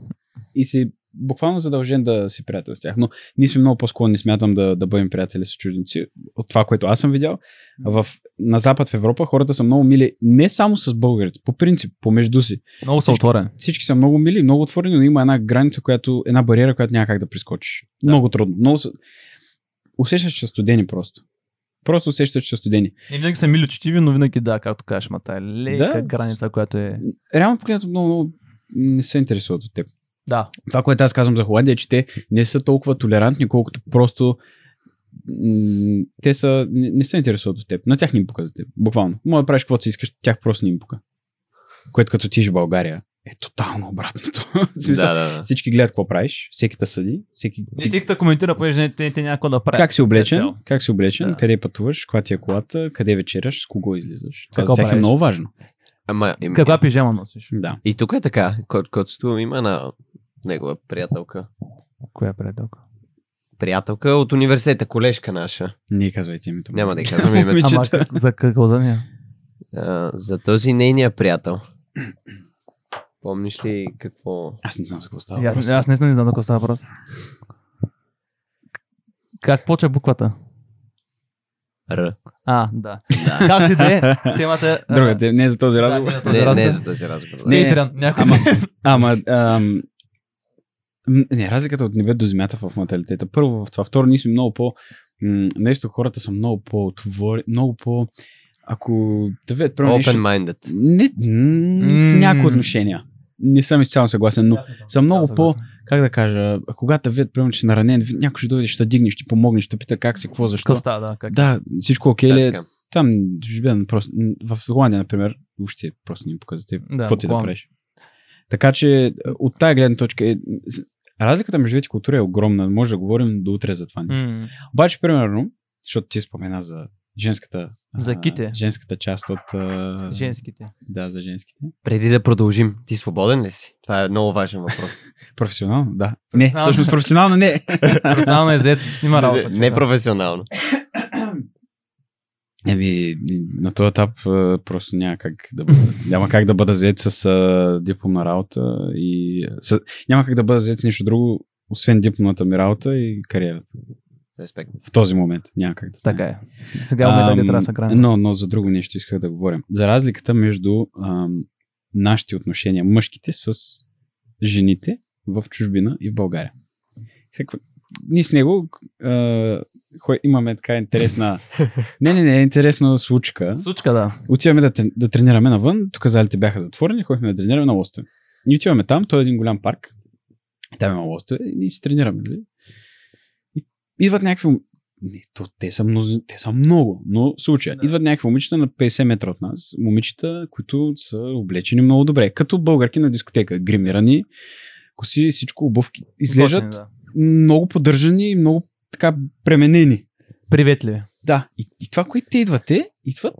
и си буквално задължен да си приятел с тях. Но ние сме много по-склонни, смятам, да, да бъдем приятели с чужденци. От това, което аз съм видял, в, на Запад в Европа хората са много мили не само с българите, по принцип, помежду си. Много са отворени. Всички са много мили, много отворени, но има една граница, която, една бариера, която няма как да прескочиш. Да. Много трудно. Много са... Усещаш, че студени просто. Просто усещаш, че студени. И винаги са мили учтиви, но винаги да, както кажеш, ма тая лека Да. граница, която е... Реално погледнато много, много не се интересуват от теб. Да, Това, което аз казвам за Холандия, е, че те не са толкова толерантни, колкото просто м, те са, не, не се интересуват от теб. На тях не им пука за теб. Буквално. Може да правиш каквото си искаш, тях просто не им пука. Което като ти в България е тотално обратното. Смисъл, Да, да, да. Всички гледат какво правиш, всеки те съди, всеки не всеки да коментира, понеже не- те, те какво да правят. как си облечен, как си облечен, Да. къде пътуваш, каква ти е колата, къде вечеряш, с кого излизаш. Това за тях е много важно. Ама, им, Каква пижама носиш? Да. И тук е така. Кот, Котсто има една негова приятелка. Коя е приятелка? Приятелка от университета, колежка наша. Не казвайте името. Няма да й казвам името. Ама как, за какво за нея? А, за този нейния приятел. Помниш ли какво? Аз не знам за какво става. Аз, аз не знам за какво става въпрос. Как почва буквата? Р. А, да. Как си да е? Темата е... Друга, те- не е за този да, разговор. не е за този Не, не разговор. е за този разговор. Не, Не, Тиран, някой ама- Ама, ам, не, разликата от небе до земята в менталитета. Първо в това. Второ, ние сме много по... м, Нещо хората са много по-отвори, много по... Ако да видят, примерно. Open-minded. Не, м, в някои отношения. Не съм изцяло съгласен, но съм много Да, по- съгласен. как да кажа, когато видят, примерно, че наранен, някой ще дойде, ще те дигне, ще помогне, ще пита как си, какво, защо. Какво става, да? Как? Да, всичко окей ли Да, е. Там, в чужбина, просто, в Холандия, например, въобще просто не им показва теб. Да, какво ти да правиш. Така че, от тая гледна точка, е, разликата между двете култури е огромна. Може да говорим до утре за това. нещо. М, Обаче, примерно, защото ти спомена за женската. а, За ките. Женската част от... а, Женските. Да, за женските. Преди да продължим, ти свободен ли си? Това е много важен въпрос. Професионално, да. Не, всъщност професионално не. Професионално е зет, има работа. не, не професионално. Еми, на този етап а, просто няма как да бъда, няма как да бъда заед с а, дипломна работа и с, няма как да бъда заед с нищо друго, освен дипломната ми работа и кариерата. Респект. В този момент няма как да. Така е. Сега Ам, не трябва да се грани. Но, но за друго нещо исках да говорим. За разликата между ам, нашите отношения, мъжките с жените в чужбина и в България. Какво- ние с него а, имаме така интересна... не, не, не, интересна случка. Случка, да. Отиваме да, да тренираме навън, тук залите бяха затворени, ходихме да тренираме на лостове. И отиваме там, той е един голям парк. Там има лостове и ние си тренираме. Нали? Идват някакви... Не, то, те, са много, те са много, но случая. Да. Идват някакви момичета на 50 метра от нас, момичета, които са облечени много добре, като българки на дискотека, гримирани, коси, всичко, обувки. Изглеждат да. много поддържани и много така пременени. Приветливи. Да, и, и това, което те идват, те идват,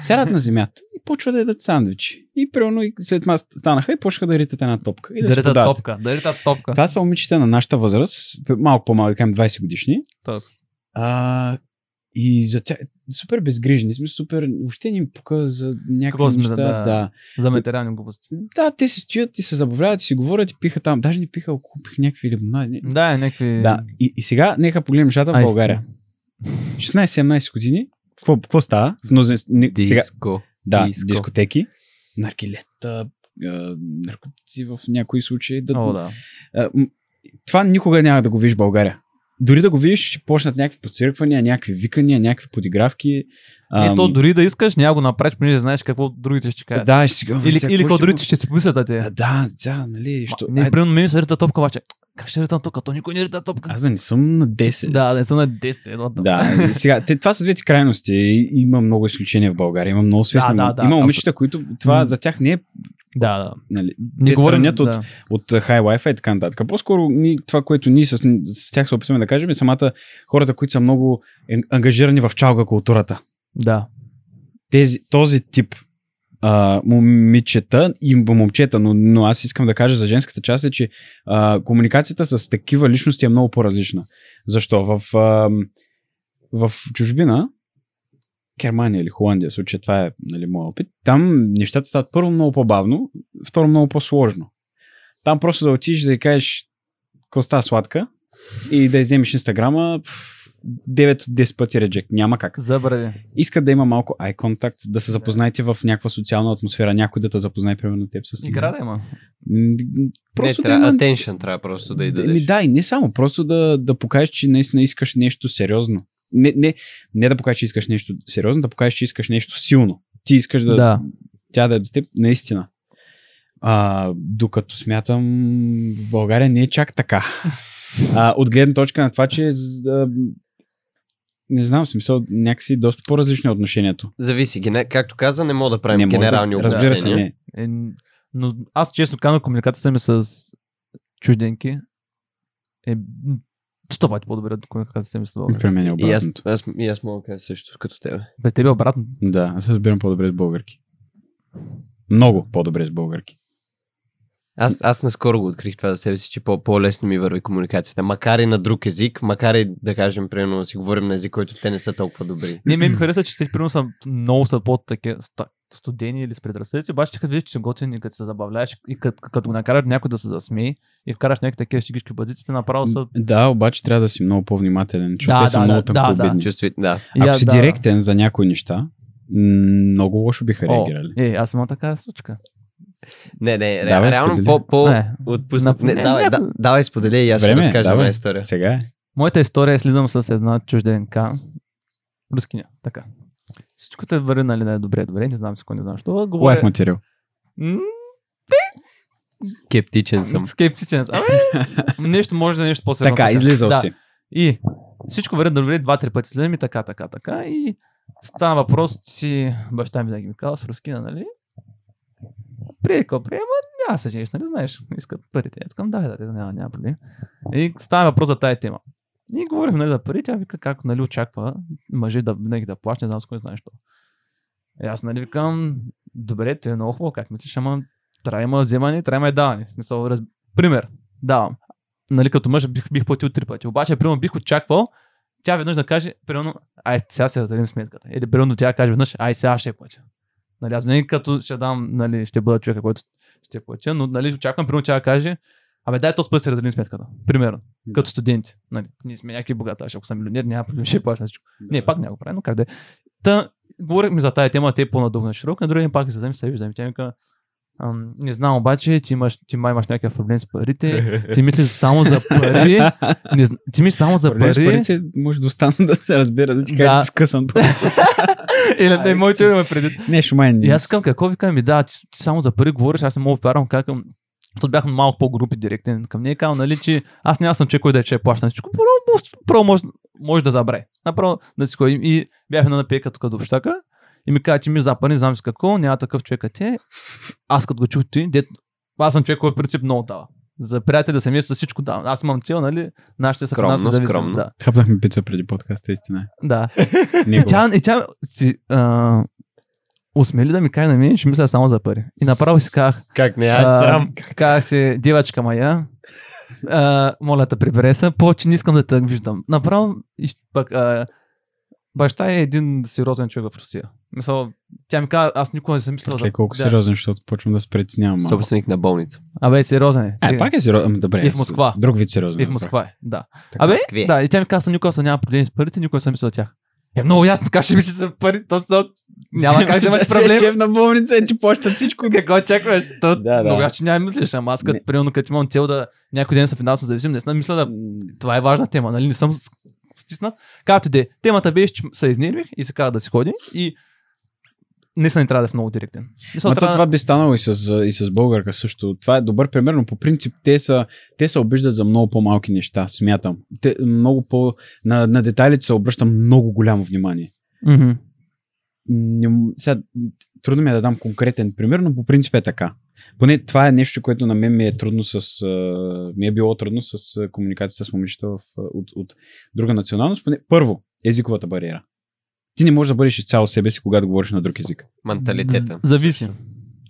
сядат на земята и почват да ядат сандвичи. И примерно и след това станаха и почнаха да ритат една топка. И да, Да ритат топка. Да ритат топка. Това са момичета на нашата възраст, малко по-малки, към 20 годишни. Точно. А, и за тях супер безгрижни, смисъл супер, въобще не им пука за някакви Какво сме, неща. да. да. За материални глупости. Да, те си стоят и се забавляват и си говорят и пиха там. Даже не пиха, купих някакви лимонади. Да, някакви... Да, и, и сега нека погледнем нещата в. България. 16-17 години. Какво, какво става? Не, сега, Диско. да, диско. дискотеки, наргилета, а, наркотици в някои случаи. Да, О, да. това никога няма да го видиш в България. Дори да го видиш, ще почнат някакви подсвирквания, някакви викания, някакви подигравки. Е, то дори да искаш, няма го направиш, понеже знаеш какво другите ще кажат. Да, ще си говоря, Или, сега или какво другите го- ще си помислят, а те. Да, да, нали, що... Не, Ай, примерно, ми се топка, обаче. Как ще рита топка? То никой не рита топка. Аз да не съм на 10. Да, не съм на 10. едно там. Да, сега, те, това са двете крайности. Има много изключения в България. Има много свестни. Да, да, да, има момичета, които това за тях не е. Да, да. Нали, Не те говорим странят от, да. от high Wi-Fi и така нататък. По-скоро ни, това, което ние с, с тях се опитваме да кажем, е самата хората, които са много ангажирани в чалга културата. Да. Тези, този тип а, момичета и момчета, но, но аз искам да кажа за женската част е, че а, комуникацията с такива личности е много по-различна. Защо? В, а, в чужбина, Германия или Холандия, в случая това е нали, моят опит, там нещата стават първо много по-бавно, второ много по-сложно. Там просто да отидеш да й кажеш коста сладка и да вземеш инстаграма, пф, 9 от 10 пъти реджект. Няма как Забрави. искат да има малко eye contact, да се запознаете в някаква социална атмосфера, някой да те запознае примерно теб с нея. Игра да има. М, не, Просто да трябва, има... attention трябва просто да й Да, дадеш. ми, да, и не само, просто да, да покажеш, че наистина искаш нещо сериозно. Не, не, не да покажеш, че искаш нещо сериозно, да покажеш, че искаш нещо силно. Ти искаш да, Да. тя да е до теб наистина. А, докато смятам, в България не е чак така. А, от гледна точка на това, че а, не знам, смисъл, някакси доста по-различно е отношението. Зависи. Гене... Както каза, не мога да правим не генерални да, разбира се, не. Е, но аз честно казвам, комуникацията ми с чужденки е сто пъти по-добре от комуникацията ми с българи. При мен е И аз, аз, и аз мога да кажа също като тебе. При тебе обратно. Да, аз се разбирам по-добре с българки. Много по-добре с българки. Аз, аз наскоро го открих това за себе си, че по- по-лесно ми върви комуникацията. Макар и на друг език, макар и да кажем, примерно, да си говорим на език, който те не са толкова добри. Не, ми ми хареса, че те примерно са много са ста- студени или с предразсъдици, обаче като видиш, че са готини, и като се забавляваш и като, като го накараш някой да се засмее и вкараш някакви такива шигички базиците, направо са... Да, обаче трябва да си много по-внимателен, защото Да, те са да, много да, да, тънкообидни. да. Чувстви, да. Ако аз- си да, директен за някои неща, много лошо биха О, реагирали. е, аз имам такава случка. Не, не, ре, Давай, реално по, по Не. отпусна. На- Не, не, давай, някой- да, давай, сподели и аз ще Време е, разкажа една история. Сега е. Моята история е слизам с една чужденка. Рускиня. Така. Всичко те върви, нали, да е добре, добре, не знам си кой не знам що. Говоря... Лайф материал. Скептичен съм. Скептичен съм. Абе, нещо може да е нещо по-сериозно. Така, излизал да. си. И всичко върви добре, два-три пъти слизам и така, така, така. И стана въпрос, че баща ми винаги ми казва с рускина, нали? Какво приема, няма се жениш, нали знаеш, искат парите. Аз казвам, да, да, да, няма, няма проблем. И става въпрос за тая тема. И говорим нали, за пари, тя вика как нали, очаква мъже да винаги да плаща, не знам с кой знаеш то. И аз нали викам, добре, ти е много хубаво, как мислиш, ама трябва има вземане, трябва има и даване. Смисъл, раз... Пример, давам. Нали, като мъж бих, бих платил три пъти. Обаче, примерно, бих очаквал тя веднъж да каже, примерно, ай, сега се разделим сметката. Или примерно тя каже веднъж, ай, сега ще платя. Нали, аз винаги като ще дам, нали, ще бъда човека, който ще платя, но нали, очаквам, примерно тя да каже, абе дай този път се разделим сметката. Примерно, Да. като студенти. Нали, ние сме някакви богати, аз ако съм милионер, няма проблем, ще плаща всичко. Не, пак няма го прави, но как да е. Та, говорихме за тая тема, те е по-надълго на широко, на другия ден пак се вземем, се виждаме. Тя ми каза, «Ам, не знам обаче, ти, имаш, ти май имаш някакъв проблем с парите, ти мислиш само за пари, не, ти мислиш само за Проблем с пари. парите може да остана да се разбира, да ти кажа, Да. че си скъсан. Или не, моите има преди. Не. И аз казвам, какво ви казвам, ми да, ти, ти само за пари говориш, аз не мога да вярвам как към... Защото бях малко по-групи директен към нея казвам, нали, че аз няма съм човек, който да е че плаща на всичко. Просто, просто може, може да забрави. Направо да си ходим. И бяхме на напека тук до общака и ми каза, че ми за пари, не знам с какво, няма такъв човек като те. Аз като го чух ти, дет, аз съм човек, който в принцип много дава. За приятели да семейства всичко давам. Аз имам цел, нали? Нашите са Скромно, финансово зависими. скромно. Да. Хапнахме пица преди подкаста, истина. е. да. И тя, и тя си, а, усмели да ми каже на мен, че мисля само за пари. И направо си казах, Как не, аз а, срам. казах си, девачка моя, а, моля те прибере се, повече не искам да те виждам. Направо, и пък, а, баща е един сериозен човек в Русия. Мисъл, тя ми каза, аз никога не съм мислил Е, колко да. сериозен, защото почвам да се притеснявам. Собственик на болница. Абе, сериозен е. А, пак е сериозен. Ами, Добре. И в Москва. Друг вид сериозен. И в. Москва е, да. Така, Абе, Москве. да, и тя ми каза, никога съм няма проблеми с парите, никога не съм мислил за тях. Е много ясно, как ще мислиш за пари, то, то, няма как да имаш си проблем. Шеф на болница и ти плащат всичко. Какво очакваш? То, Да, да. Много ясно, че няма мислиш, ама аз като, примерно, като имам цел да някой ден съм финансово зависим, не съм мисля да това е важна тема, нали? Не съм стиснат. Както де, темата беше, че се изнервих и се каза да си ходи и не не трябва да си много директен. Ма то трябва... това би станало и с, и с българка също. Това е добър пример, но по принцип те са, те се обиждат за много по-малки неща, смятам. Те, много по, на, на детайлите се обръща много голямо внимание. Мгм. Не, сега, трудно ми е да дам конкретен пример, но по принцип е така. Поне това е нещо, което на мен ми е трудно с. Ми е било трудно с комуникацията с момичета в, от, от друга националност. Поне, първо, езиковата бариера. Ти не можеш да бъдеш изцяло себе си, когато говориш на друг език. Менталитета. Зависи.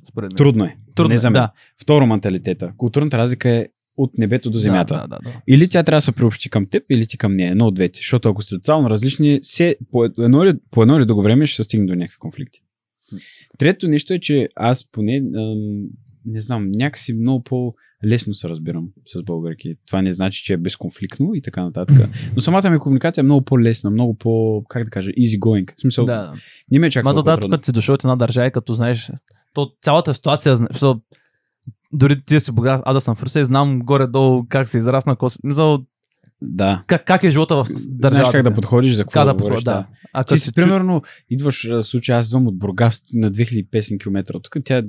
Според мен. Трудно е. Трудно не е, за мен. да. Второ, менталитета. Културната разлика е от небето до земята. Да, да, да, да. Или тя трябва да се приобщи към теб, или ти към нея. Едно от двете. Защото ако сте тотално различни, се, по, едно или, по едно или друго време ще се стигне до някакви конфликти. Трето нещо е, че аз поне, ам, не знам, някакси много по-лесно се разбирам с българки. Това не значи, че е безконфликтно и така нататък. Но самата ми комуникация е много по-лесна, много по, как да кажа, easy going. В смисъл, да. не ме чака Ма то толкова да, тук си дошъл от една държава, и като знаеш, то цялата ситуация, дори ти си богат, аз да съм в Русия, знам горе-долу как се израсна, мисъл, Да. как, как е живота в държавата. Знаеш как да подходиш, за какво Как да да подходя, да. А Ти си, си, примерно, идваш, в случай, аз идвам от Бургас на 2500 км. От тук тя е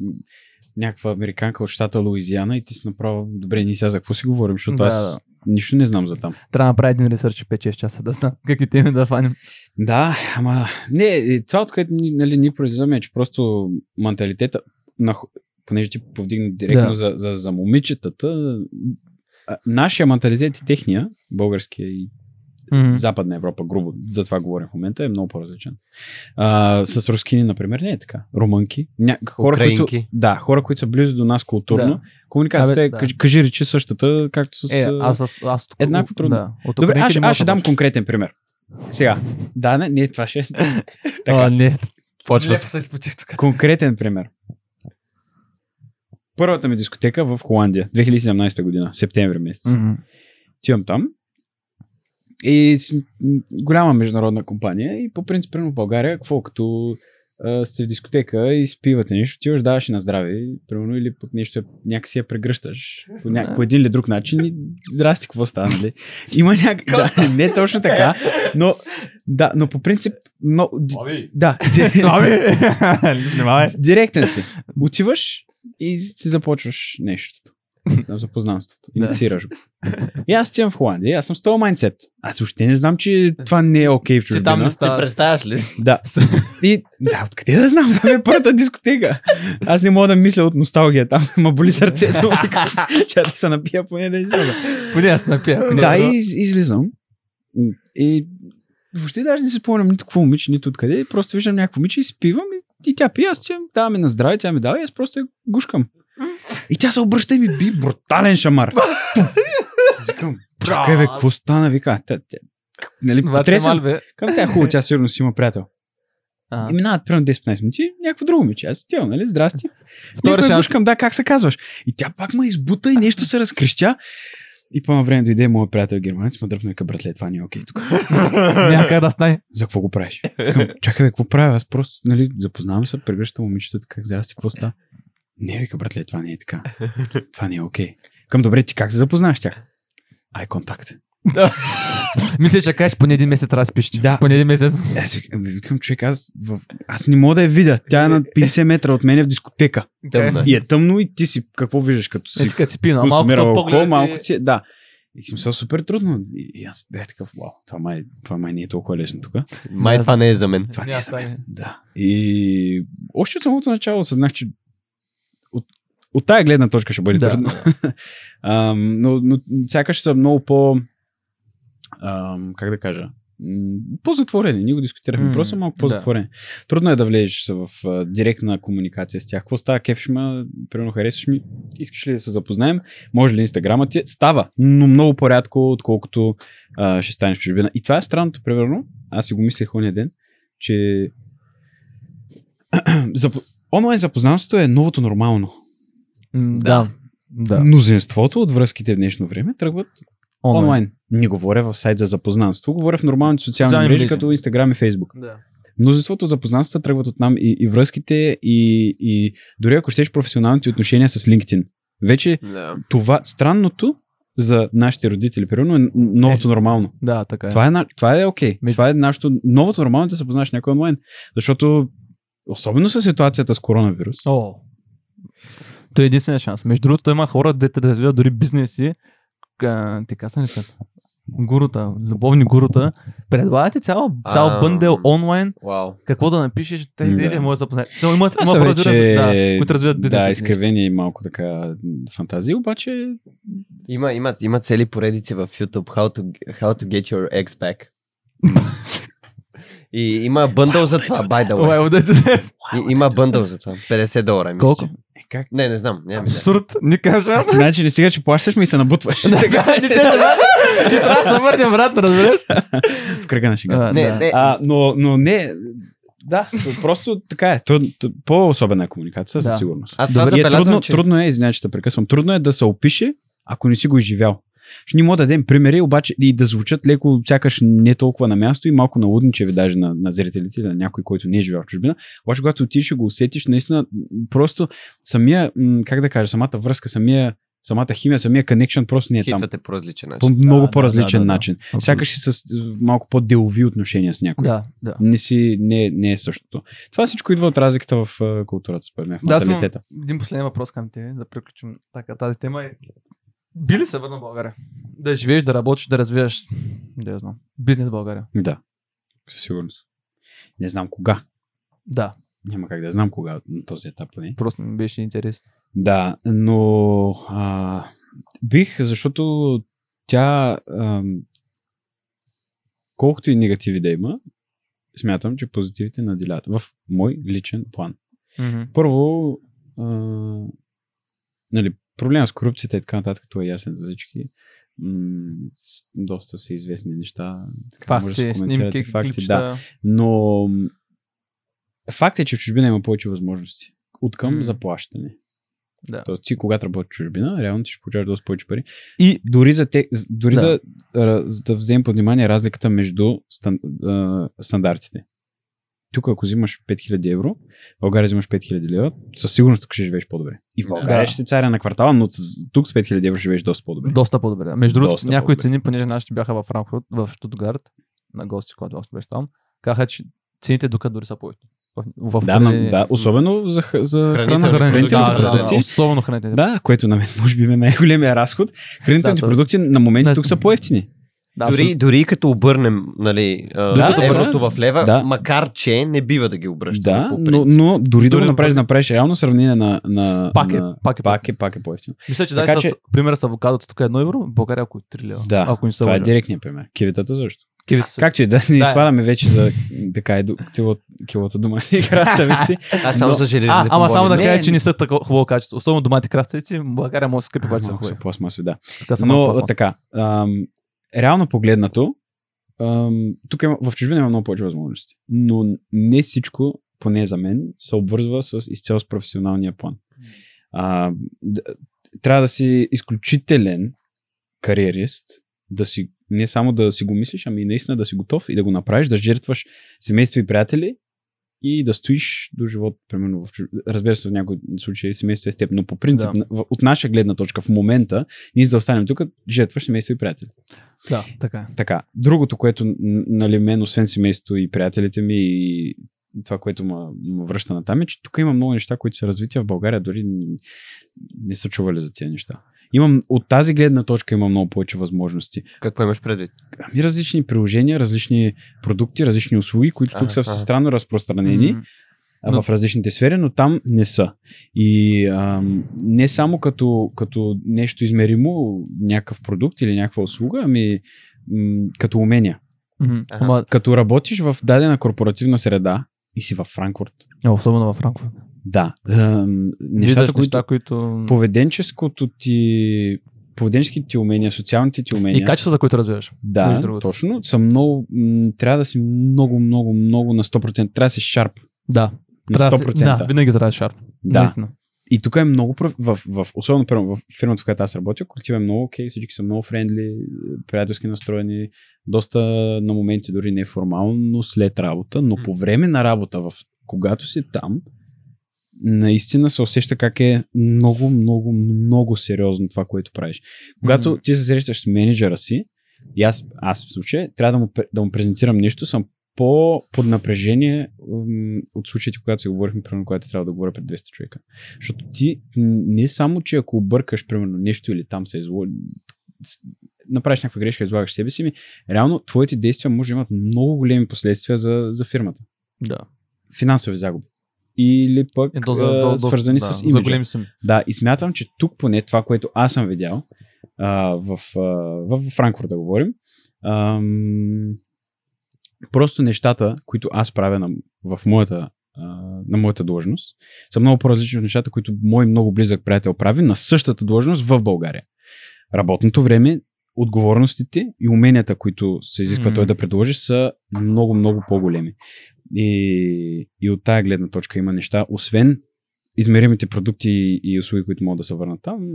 някаква американка от щата Луизиана и ти си направо, добре, ние сега за какво си говорим, защото Да, аз нищо не знам за там. трябва да направя един ресърч 5-6 часа, да знам какви теми да фанем. Да, ама не, това от което ни- нали, ни произвеждаме е, че просто менталитета, на, понеже ти повдигна директно Да. за, за, за момичетата, а, нашия менталитет и техния, българския и Мгм. Западна Европа, грубо, за това говорим в момента, е много по-различен. А, с рускини, например, не е така. Румънки. Ня... Хора, които, да, хора, които са близо до нас културно. Да. Комуникацията е, да. кажи, кажи речи същата, както с... Е, аз, аз, аз тук- еднакво трудно. Да, от Добре, аз, аз ще да дам конкретен пример. Сега. Да, не, не това ще е. А, така, не. Почва се. конкретен пример. Първата ми дискотека в Холандия, 2017 година, септември месец. Мгм. Отивам там. И голяма международна компания. И по принцип, примерно в България, какво като а, сте в дискотека и спивате нещо, ти даваш и на здраве, примерно, или пък нещо някакси я прегръщаш по, ня... По един или друг начин и здрасти, какво става, нали? Има някак... да, не точно така, но, да, но по принцип, но, да, Слави! Директен си. Отиваш и си започваш нещото. На запознанството. Инициираш го. И аз отивам в Холандия, аз съм с този майндсет. Аз въобще не знам, че това не е окей в Че чужбина. там не става. представяш ли? Да. И да, откъде да знам? Това е първата дискотека. Аз не мога да мисля от носталгия там. Ма боли сърцето. Че да се напия поне да изляза. Поне аз напия. поне Да, и из, излизам. И въобще даже не се спомням нито какво момиче, нито откъде. Просто виждам някакво момиче и спивам и, и тя пие, аз си даваме на здраве, тя ми дава и аз просто я гушкам. И тя се обръща и ми би брутален шамар. Викам, чакай бе, какво стана? Вика, тя, тя, нали, потресен. Към тя е хубаво, тя сигурно си има приятел. А, И минават примерно 10-15 минути, някакво друго момиче. Аз отивам, нали? Здрасти. Втори шанс. гушкам, да, как се казваш? И тя пак ме избута и нещо се разкрещя. И по едно време дойде моят приятел германец, ме дръпна и братле, това не е окей тук. Няма как да стане. За какво го правиш? Викам, чакай, бе, какво правя? Аз просто, нали, запознавам се, прегръщам момичето, как здрасти, какво става? Не, вика, братле, това не е така. Това не е окей. Към добре, ти как се запознаваш с тях? Ай контакт. Мисля, че кажеш поне един месец да спиш. Да. Поне един месец. Аз викам, викам човек, аз, в... аз не мога да я видя. Тя е на 50 метра от мен в дискотека. Тъмна. И е тъмно и ти си, какво виждаш като си Ето като си пина, малко алкохол, малко ти е, да. И си мисля супер трудно. И, и аз бях такъв, вау, това май, това май не е толкова лесно тук. Май това не е за мен. Това не Няма е за мен. Да. И още от самото начало осъзнах, че от, от тая гледна точка ще бъде Да. трудно. Ам, но, но сякаш са много по... Ам, как да кажа? По-затворени. Ние го дискутирахме. М, Просто малко да. по-затворени. Трудно е да влезеш в а, директна комуникация с тях. Какво става? Кефиш ме, примерно харесваш ми, искаш ли да се запознаем? Може ли инстаграма ти? Става, но много по-рядко, отколкото а, ще станеш в чужбина. И това е странното, примерно. Аз си го мислех ония ден, че Зап... онлайн запознанството е новото нормално. Да. Да. Мнозинството от връзките в днешно време тръгват онлайн. онлайн. Не говоря в сайт за запознанство, говоря в нормалните социални, Социални мрежи, мрежи. като Instagram и Facebook. Да. Мнозинството от запознанствата тръгват от нам и, и връзките, и, и дори ако щеш професионалните отношения с LinkedIn. Вече Да. това странното за нашите родители, примерно, е новото нормално. Да, така е. Това е, това е окей. Между- Това е нашето новото нормално е да се познаеш някой онлайн. Защото, особено с ситуацията с коронавирус, О. Той е единствения шанс. Между другото, има хора, дете да развиват дори бизнеси. Ли как? Гурута, любовни гурута. Предлагате цял, цял А. бъндел онлайн. Вау. Какво да напишеш, те Да. да. може да запознаят. Има, има хора, вече, да, които развиват бизнеси. Да, изкривени и малко така фантазии, обаче Има, има, има цели поредици в YouTube How to, how to get your ex back. И има бъндъл за това, by the е way. И, има бъндъл за това. 50 долара. мисля, Колко? е как? Не, не знам. Няма идея. Абсурд, не кажа. Значи ли сега, че плащаш ми и се набутваш Така, не те че трябва да се върнем брат, разбираш? в кръга на шега. Не, не. А, но, но не, да, просто така е. То, то, по-особена е комуникация, със Да. сигурност. Аз това Добре, е трудно, че- трудно е, извинявай, че те прекъсвам, трудно е да се опише, ако не си го изживял. Ще ни мога да дадем примери, обаче и да звучат леко, сякаш не толкова на място и малко налудничеви даже на, на зрителите или на някой, който не е живял в чужбина. Обаче, когато отидеш и го усетиш, наистина, просто самия, как да кажа, самата връзка, самия, самата химия, самия connection просто не е там. Хитвате по различен По начин. много да, по-различен да, да, да. начин. Абсолютно. Сякаш си с е, малко по-делови отношения с някой. Да, да. Не, си, не, не е същото. Това всичко идва от разликата в а, културата, според мен, в Да, менталитета. един последен въпрос към тебе, да приключим така тази тема. Е, би ли се върна в България? Да живееш, да работиш, да развиваш, да знам, бизнес в България. Да, със сигурност. Не знам кога. Да, Няма как да знам кога на този етап поне. просто ми беше интерес. Да, но а, бих, защото тя ам, колкото и негативи да има, смятам, че позитивите наделяват в мой личен план. Първо, а, нали, проблема с корупцията и така нататък, това е ясен за всички. М- доста са известни неща. Така, може да Факти, и снимки, факти, да. клипчета. Но м, факт е, че в чужбина има повече възможности. От към М. заплащане. Да. Тоест, ти когато работиш в чужбина, реално ти ще получаваш доста повече пари. И Дори, за те, дори да. Да. Да, да вземем под внимание разликата между стан, а, стандартите. Тук, ако взимаш 5000 евро, в България взимаш 5000 лева, със сигурност тук ще живееш по-добре. И в България Да. ще си царя на квартала, но тук с 5000 евро живееш доста по-добре. доста по-добре. Между другото, някои по-добре. цени, понеже нашите бяха в Франкфурт, в Штутгарт, на гости, когато аз беше там, казаха, че цените докато дори са по в, в Да, на, да, особено за, за Хранителни хранителните да, да, продукти. да, особено хранителните. Да, което на мен може би е най-големия разход. Хранителните Да, продукти на моменти Да. тук са по-ефтини. Да, дори, абсолютно. дори и като обърнем нали, а, Да, еврото да. в лева, Да. макар че не бива да ги обръщаме Да, по но, принцип. но дори Дори да направиш, го- да направиш реално сравнение на... на Пак е- на, пак е пак е, пак е по-ефтино. Мисля, че Така дай че- с примера с авокадото тук е 1 евро, в България около 3 лева. Да, ако не това е директният пример. Кивитата също. Кивите са. Както и да не Да. изпадаме вече за така кило, килото дома и краставици. Аз само но- за железни А, ама само да кажа, че не са такова хубаво качество. Особено домати краставици, България може да се скъпи, когато са хубави. да. Така Но така, ам, реално погледнато, тук има, в чужбина има много повече възможности. Но не всичко, поне за мен, се обвързва с изцяло с професионалния план. А, трябва да си изключителен кариерист, да си, не само да си го мислиш, ами наистина да си готов и да го направиш, да жертваш семейство и приятели и да стоиш до живот, примерно в. Разбира се, в някои случаи семейство е с теб, но по принцип, Да. от наша гледна точка в момента, ние за да останем тук, жертваш семейство и приятели. Да, така е. Така, другото, което нали, мен, освен семейството и приятелите ми и това, което ме, връща на там е, че тук има много неща, които са развити а в България, дори не са чували за тези неща. Имам, от тази гледна точка има много повече възможности. Какво имаш предвид? Ами различни приложения, различни продукти, различни услуги, които тук Ага, са ага. странно разпространени а, Но- в различните сфери, но там не са. И ам, не само като, като нещо измеримо, някакъв продукт или някаква услуга, ами м, като умения. Аха. Ама, Като работиш в дадена корпоративна среда и си във Франкфурт. особено във Франкфурт. Да. Ам, нещата, Виждаш които... неща, които... Поведенческото ти... Поведенческите ти умения, социалните ти умения. И качествата, които развиваш. Да, точно. Са много... Трябва да си много, много, много на 100%. Трябва да си шарп. Да. На Трябва да 100%. си- Да, винаги трябва да шарп. Да. Наистина. И тук е много, в, в, особено в фирмата, в която аз работя, колектив е много окей, всички са много френдли, приятелски настроени, доста на моменти дори неформално след работа, но по време на работа, в, когато си там, наистина се усеща как е много, много, много сериозно това, което правиш. Когато ти се срещаш с менеджера си, и аз, аз в случая трябва да му, да му презентирам нещо, съм по под напрежение от случаите, когато си говорихме, примерно, когато трябва да говоря пред 200 човека. Защото ти не само, че ако объркаш, примерно, нещо или там се изло... с- направиш някаква грешка, излагаш себе си, ми, реално твоите действия може да имат много големи последствия за, за фирмата. Да. Финансови загуби. Или пък Е, до, за, до, до, свързани да, с За имиджа. големи суми. Да, и смятам, че тук поне това, което аз съм видял а, в, а, в, в Франкфурт да говорим, ам, просто нещата, които аз правя на, в моята, а, на моята длъжност, са много по-различни от нещата, които мой много близък приятел прави на същата длъжност в България. Работното време, отговорностите и уменията, които се изисква Мгм. той да предложи, са много, много по-големи. И, и от тая гледна точка има неща, освен измеримите продукти и услуги, които могат да се върнат там,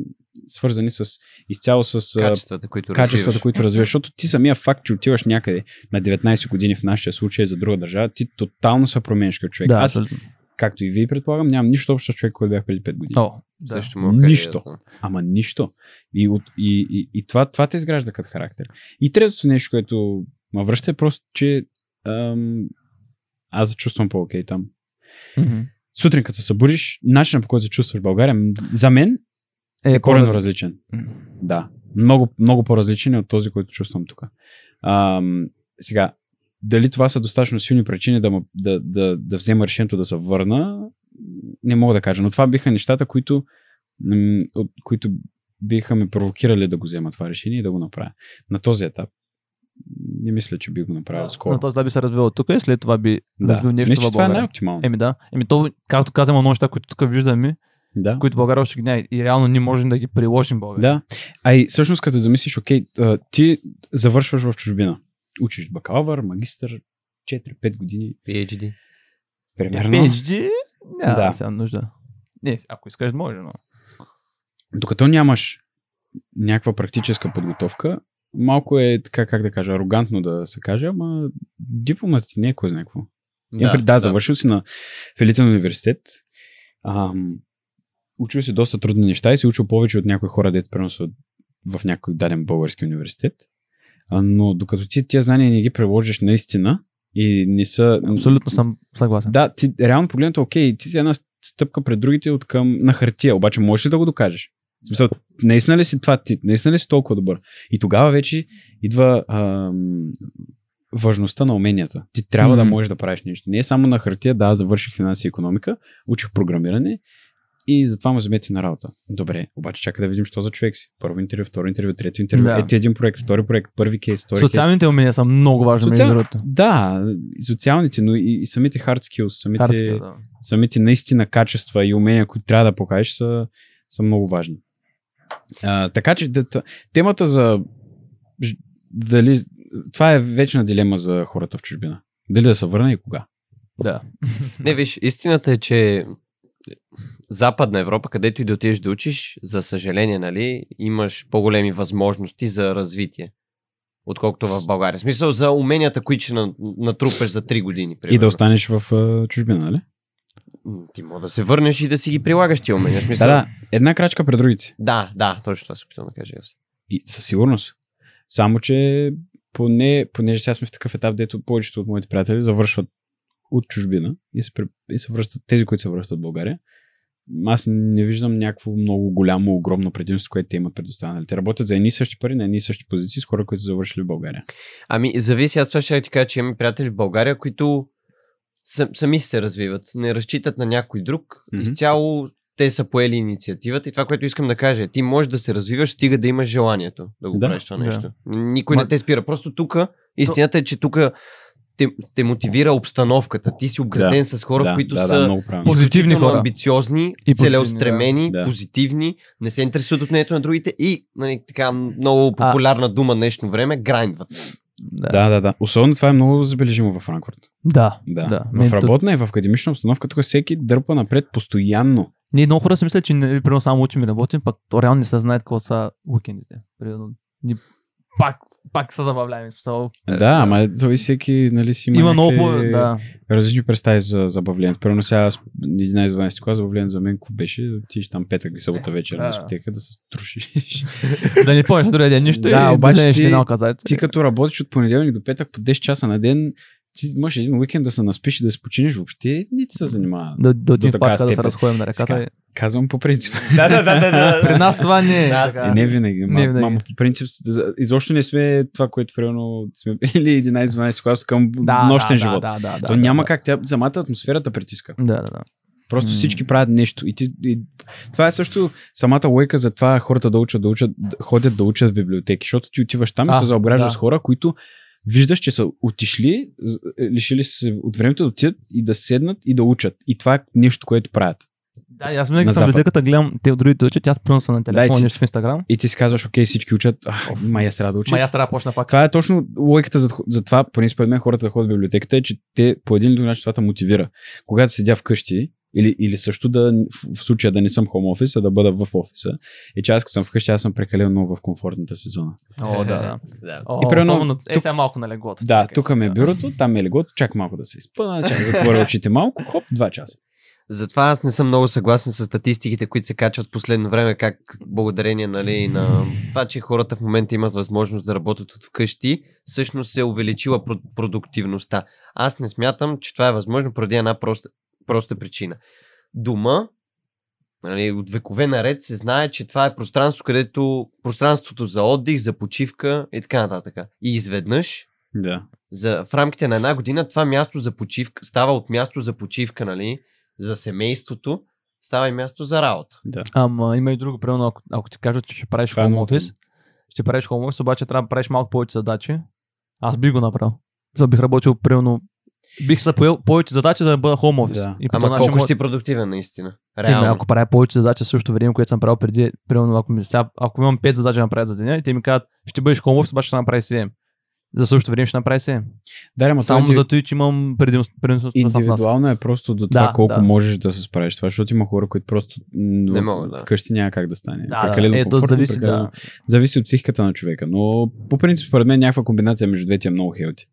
свързани с изцяло с Качествата, които качествата, развиваш. които развиваш. Защото ти самия факт, че отиваш някъде на 19 години в нашия случай за друга държава, ти тотално се променяш като човек. Да, Аз, абсолютно. както и вие предполагам, нямам нищо общо с човек, който бях преди 5 години. О, да. Също мога да Нищо. Ама нищо. И, от, и, и, и това, това те изгражда като характер. И третото нещо, което ме връща е просто, че ам, аз се чувствам по-окей там. Мгм. Сутрин, като се събудиш, начинът по който се чувстваш в България, за мен Е, е коренно различен. Да. Много, много по-различен е от този, който чувствам тук. Ам, сега, дали това са достатъчно силни причини да, да, да, да взема решението да се върна, не мога да кажа. Но това биха нещата, които, които биха ме провокирали да го взема това решение и да го направя. На този етап не мисля, че би го направил скоро. На този да би се развил тук и след това би да. развил нещо Мисля, в това е България. най-оптимално. Еми да. Еми то, както казвам, много неща, които тук виждаме, да. които България още ги няма. И реално ние можем да ги приложим в България. Да. А и всъщност като замислиш, окей, ти завършваш в чужбина. Учиш бакалавър, магистър, 4-5 години. PhD. Примерно. PhD, няма Да. да. сега нужда. Не, ако искаш, може, но... Докато нямаш някаква практическа подготовка, малко е така, как да кажа, арогантно да се каже, ама дипломата ти не е кой знае какво. Да, да, завършил си на Филитен университет. Ам, учил си доста трудни неща и си учил повече от някои хора, дето преносят в някой даден български университет. А, но докато ти тия знания не ги приложиш наистина и не са... Абсолютно съм съгласен. Да, ти реално погледнато, окей, ти си една стъпка пред другите от към на хартия, обаче можеш ли да го докажеш? В смисъл, наистина ли си това ти? Наистина ли си толкова добър? И тогава вече идва ам, важността на уменията. Ти трябва да Мгм. можеш да правиш нещо. Не е само на хартия, да, завърших финанси и економика, учих програмиране и затова му вземете на работа. Добре, обаче чакай да видим, що за човек си. Първо интервю, второ интервю, трето интервю. Да. Ети един проект, втори проект, първи кейс, втори кейс. Социалните умения са много важни, между Социал- другото. Да, социалните, но и, и самите hard skills, самите, Харски, да. самите наистина качества и умения, които трябва да покажеш, са, са много важни. А, така че темата за дали това е вечна дилема за хората в чужбина. Дали да се върне и кога. да. Не, виж, истината е, че Западна Европа, където и да отидеш да учиш, за съжаление, нали, имаш по-големи възможности за развитие. Отколкото в България. В смисъл за уменията, които ще на- натрупаш за 3 години. И Примерно. да останеш в чужбина, нали? Ти може да се върнеш и да си ги прилагаш тия умения. В Да, смисъл... да. Една крачка пред другите. да, да, точно това се опитвам да кажа аз. И със сигурност. Само, че поне, понеже сега сме в такъв етап, дето повечето от моите приятели завършват от чужбина и се, и се връщат, тези, които се връщат в България, аз не виждам някакво много голямо, огромно предимство, което те имат предоставено. Те работят за едни и същи пари, на едни и същи позиции с хора, които са завършили в България. Ами, зависи, аз това ще ти кажа, че имаме приятели в България, които сам, сами се развиват, не разчитат на някой друг, mm-hmm. изцяло те са поели инициативата и това, което искам да кажа, е, ти можеш да се развиваш, стига да имаш желанието да го Да, правиш това да. нещо. Никой Ма- не те спира. Просто тук, истината е, че тук те, те мотивира обстановката. Ти си обграден с хора, да, които да, са да. Позитивни хора. амбициозни, позитивни, целеустремени, да. Да. позитивни, не се интересуват от мнението на другите и нали, така много популярна дума днешно време, грайндват. Да. Да, да, да. Особено това е много забележимо във Франкфурт. Да. Да. да. В работна и в академична обстановка тук всеки дърпа напред постоянно. Ние много хора си мислят, че не, примерно само учим и работим, пък то реално не се знаят какво са уикендите. Примерно, ни пак, пак се забавляваме. Смисъл, Да, ама той всеки нали, си има, има много да. различни представи за забавлението. Примерно сега аз 11-12 клас забавлението за мен какво беше? Отидеш там петък и събота вечер на дискотека да се струшиш. да не помниш другия ден нищо Да, и обаче да ти- ти... ти като работиш от понеделник до петък по 10 часа на ден, ти имаш един уикенд да се наспиш и да се починеш въобще, ни ти се занимава. Да, да отидем до пак такава да се разходим на реката. Сега. Казвам по принцип. Да, да, да, да. При нас това не е. Да, не винаги. Не винаги. Мама, по принцип, изобщо не сме това, което примерно сме били 11-12 клас към да, нощен да, живот. Да, да, да, То да, няма да. как, тя самата атмосферата притиска. Да, да, да. Просто М. всички правят нещо. И, ти, и това е също самата лойка за това хората да учат, да учат, да ходят да учат в библиотеки, защото ти отиваш там и се заобграждаш да. с хора, които виждаш, че са отишли, з- лишили се от времето да отидат и да седнат и да учат. И това е нещо, което правят. Да, аз винаги На съм в библиотеката, гледам те от другите учат, аз приноса на телефон, Да, нещо в Инстаграм. И ти си казваш, окей, всички учат, а, май аз трябва да уча. Ма и аз трябва да почна пак. Това е точно логиката за, за това, поне според мен хората да ходят в библиотеката е, че те по един или друг начин това те мотивира. Когато седя вкъщи, или, или също да, в, случая да не съм хом офис, а да бъда в офиса. И че аз като съм вкъщи, аз съм прекалено много в комфортната си зона. О, да, да. да. О, И примерно особено, е тук- сега малко на леглото. Да, тук ми е бюрото, там е легото, чак малко да се изпъна, чак затворя очите малко, хоп, два часа. Затова аз не съм много съгласен с статистиките, които се качват в последно време, как благодарение нали, на това, че хората в момента имат възможност да работят от вкъщи, всъщност се е увеличила про- продуктивността. Аз не смятам, че това е възможно поради една проста, проста причина. Дома, нали, от векове наред се знае, че това е пространство, където пространството за отдих, за почивка и така нататък. И изведнъж Да. за, в рамките на една година това място за почивка става от място за почивка, нали, за семейството, става и място за работа. да. Ама има и друго, примерно, ако, ако ти кажат, че ще правиш Това е office, ще правиш home office, обаче трябва да правиш малко повече задачи. Аз би го направил. За бих работил, примерно, бих се поел повече задачи, за да бъда home office. Да. И Ама колко мога- си продуктивен наистина? Реално. Реално. ако правя повече задачи в същото време, което съм правил преди, примерно, ако, ми, сега, ако имам 5 задачи да направя за деня, и те ми казват, ще бъдеш home office, обаче ще направи 7. За същото време ще направи 7. Да, ама Само това за това, че имам предимство. Индивидуално е просто до това Да, колко да. можеш да се справиш това, защото има хора, които просто Не могат, да. вкъщи няма как да стане. Да, прекалено да. Ето, комфортно, зависи, прекалено... да. зависи от психиката на човека, но по принцип, според мен, някаква комбинация между двете е много хелти.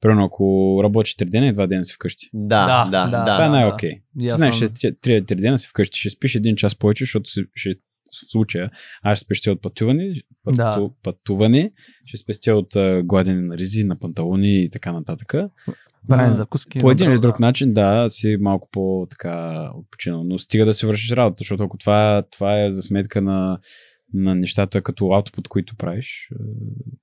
Примерно, ако работиш 3 дена и 2 дена си вкъщи. Да, Да, да, да. да. това е да. най-окей. Аз знаеш, че 3-3 дена си вкъщи, ще спиш един час повече, защото си- ще в случая аз ще спестя от пътуване, пъту, Да. пътуване, ще спестя от а, гладене на ризи, на панталони и така нататък. Правим А, закуски. По един или друг начин, да, си малко по-така отпочинал. Но стига да си вършиш работа, защото ако това, това е за сметка на, на нещата като аутопут, които правиш, е,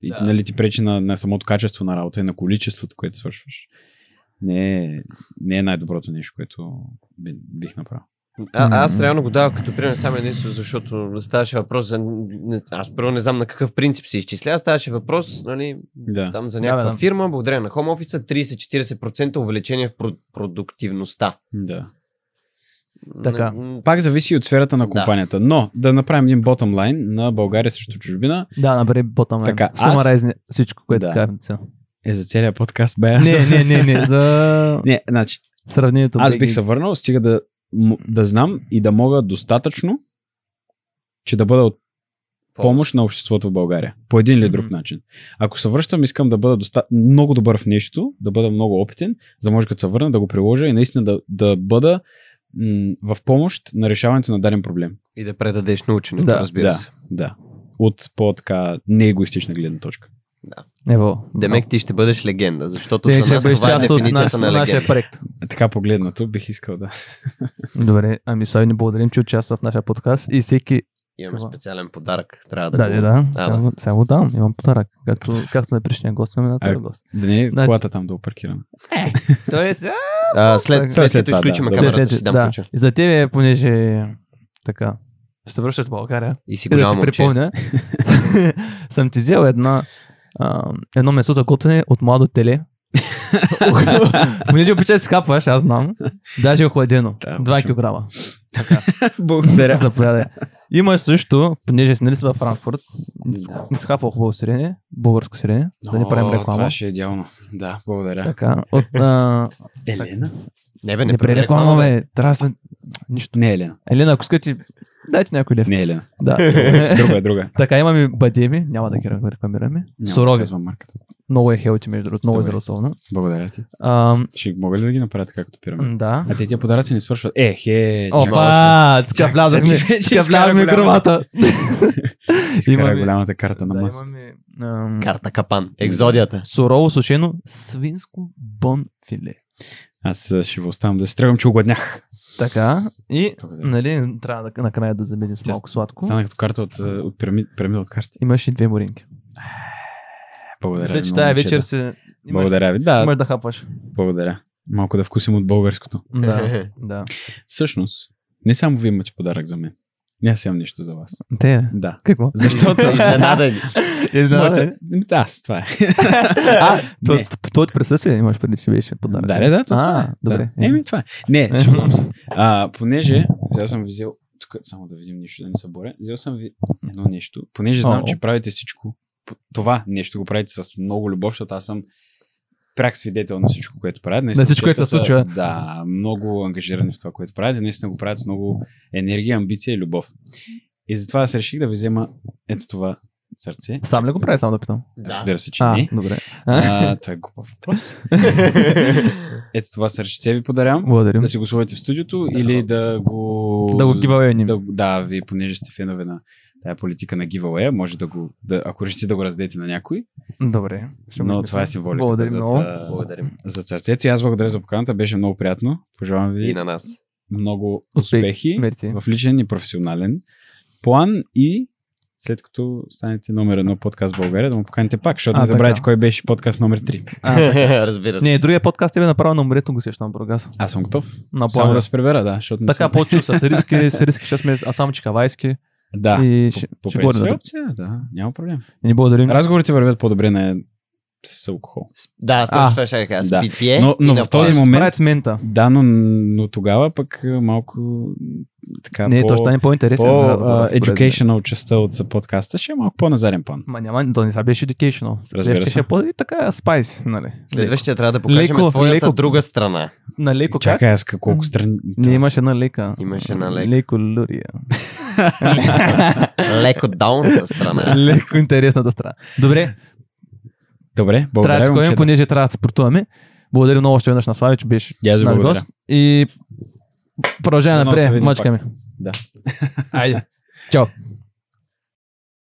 и Да. нали ти пречи на, на самото качество на работа и на количеството, което свършваш. Не е, не е най-доброто нещо, което би, бих направил. А, аз реално го давах като пример само единствено, защото ставаше въпрос за... не- Аз първо не знам на какъв принцип се изчислява. Ставаше въпрос, нали, Да. там за Да, някаква бе, да. фирма, благодарение на Home Office, 30-40% увеличение в про- продуктивността. да. Така. Пак зависи от сферата на Да. компанията. Но да направим един bottom line на България срещу чужбина Да, набери ботъм. Така, аз- всичко, което Да. цел. е за целият подкаст бе. Не, не, не, не, за не, значи, сравнението. Аз бих се върнал, стига да, да знам и да мога достатъчно, че да бъда от помощ на обществото в България. По един или друг Мгм. начин. Ако се връщам, искам да бъда доста... много добър в нещо, да бъда много опитен, за да може като се върна да го приложа и наистина да, да бъда м- в помощ на решаването на даден проблем. И да предадеш на ученето, Да, разбира да. се. Да. От по-така неегоистична гледна точка. Ево. Демек ти ще бъдеш легенда, защото Ти за нас това е дефиницията на нашия легенда. проект. Е, Така погледнато бих искал да. Добре, ами сега ни благодарим, че участва в нашия подкаст и всеки... Имаме Това. специален подарък. Трябва да, Да, го... да, да. А, да. сега го давам, имам подарък. Както, както на предишния гост, имаме на този гост. Да не е Значи- колата там да опаркираме. Той е сега. А, след, Той след, след като изключим да. камерата, След- ще дам да. ключа. И за тебе, понеже така, ще се връщаш в България. И си И да голямо ти момче. припомня, съм ти взел една, а, едно месо за готвене от младо теле. Понеже обичаш да си капваш, аз знам. Даже е охладено. Да, 2 обичам. килограма. Благодаря. Заповядай. Има също, понеже си нали във Франкфурт, Да. не хапвал хубаво сирене, българско сирене, да не правим реклама. Това ще е идеално. Да, благодаря. Така, от, а, Елена? Не бе, не не прави реклама, бе, трябва да. Нищо. Не Елена. Елена, ако искате, дайте някой лев. Не е Елена. Да. Друга е друга. така, имаме бадеми, няма да ги рекламираме. Няма да Сурови. казвам марката. Много е хелти, между другото, много е Добре. здравословно. Благодаря ти. Ам, Ще мога ли да ги направя така като пирамида? м, да. А те тия подаръци не свършват. Е, хе, Опа, така влязахме, така влязахме изкара имаме- голямата карта на Да, масата. имаме ам, Карта капан. Екзодията. сурово сушено свинско бон филе. Аз а, ще ви оставам да се тръгвам, че огладнях. Така, и Благодаря. нали, трябва да накрая да забедим с малко сладко. Стана като карта от, а, от пирамид, пирамида от карти. Имаш и две моринки. Благодаря. Мисля, че тая вечер се... Имаш, Благодаря ви. Да, имаш да хапваш. благодаря. Малко да вкусим от българското. Да, да. Всъщност, не само вие имате подарък за мен. Не аз имам нищо за вас. Те, Да. какво? Защото... Изненадани. Моята... Аз, това е. А, то- твоето присъствие имаш преди, че беше подарък. Да, да, да, то А, това е. добре. Да. Еми, това е. Не, се. А, понеже, сега съм взел, тук само да видим нещо, да не се боря, взел съм ви едно нещо, понеже знам, че правите всичко, това нещо го правите с много любов, защото аз съм пряк свидетел на всичко, което правят. Наистина, На всичко, което се случва. Да, много ангажирани в това, което правите. Наистина го правят с много енергия, амбиция и любов. И затова аз реших да ви взема ето това сърце. Сам ли го прави, само да питам? Да. Разбира се, че А, не. добре. А, това е глупав въпрос. Ето това сърчице ви подарявам. Благодарим. Да си го сложите в студиото или да го... Да го giveaway-ним. Да, да, вие понеже сте фенове на тая политика на giveaway, може да го, да, ако решите да го раздадете на някой, Добре. Ще но това е смисля. символика. Благодарим за, много. да- Благодарим. за сърцето и аз благодаря за поканата, беше много приятно. Пожелавам ви И на нас. много Успех. успехи Мерси. в личен и професионален план и след като станете номер едно подкаст в България, да му поканите пак, защото А, не забравяйте така. кой беше подкаст номер 3. А, така. Разбира се. Не, другия подкаст тебе направо на морето го сещам, Бургас. Аз съм готов. На Само да се прибера, да. Защото не Така съм... почва с риски, с риски 6 месеца, а само чикавайски. Да, И по, ще- по ще принцип е опция, да, няма проблем. И ни благодарим. Разговорите вървят по-добре на с алкохол. Да, точно това ще кажа. С Да. питие Но- но и в този момент- с мента. Да, но, но тогава пък малко така Не, по, то ще стане по-интересен. по мен. educational частта от подкаста ще е малко по-назарен план. Ма няма, то не са беше educational. Следващия ще е по и така спайс, нали? Следващия трябва да покажем Леко, твоята леко. друга страна. На леко как? Чакай, аз колко страни... Не имаш една лека. Имаш една лека. Леко лурия. Леко даунната страна. леко интересната страна. Добре, Добре, трябва да благодаря си ви, ходим, момчета. понеже трябва да спортуваме. Благодаря много още веднъж на Слави, че беше наш благодаря. гост. И продължаваме се напред. Мачкаме. Да. Айде. Чао!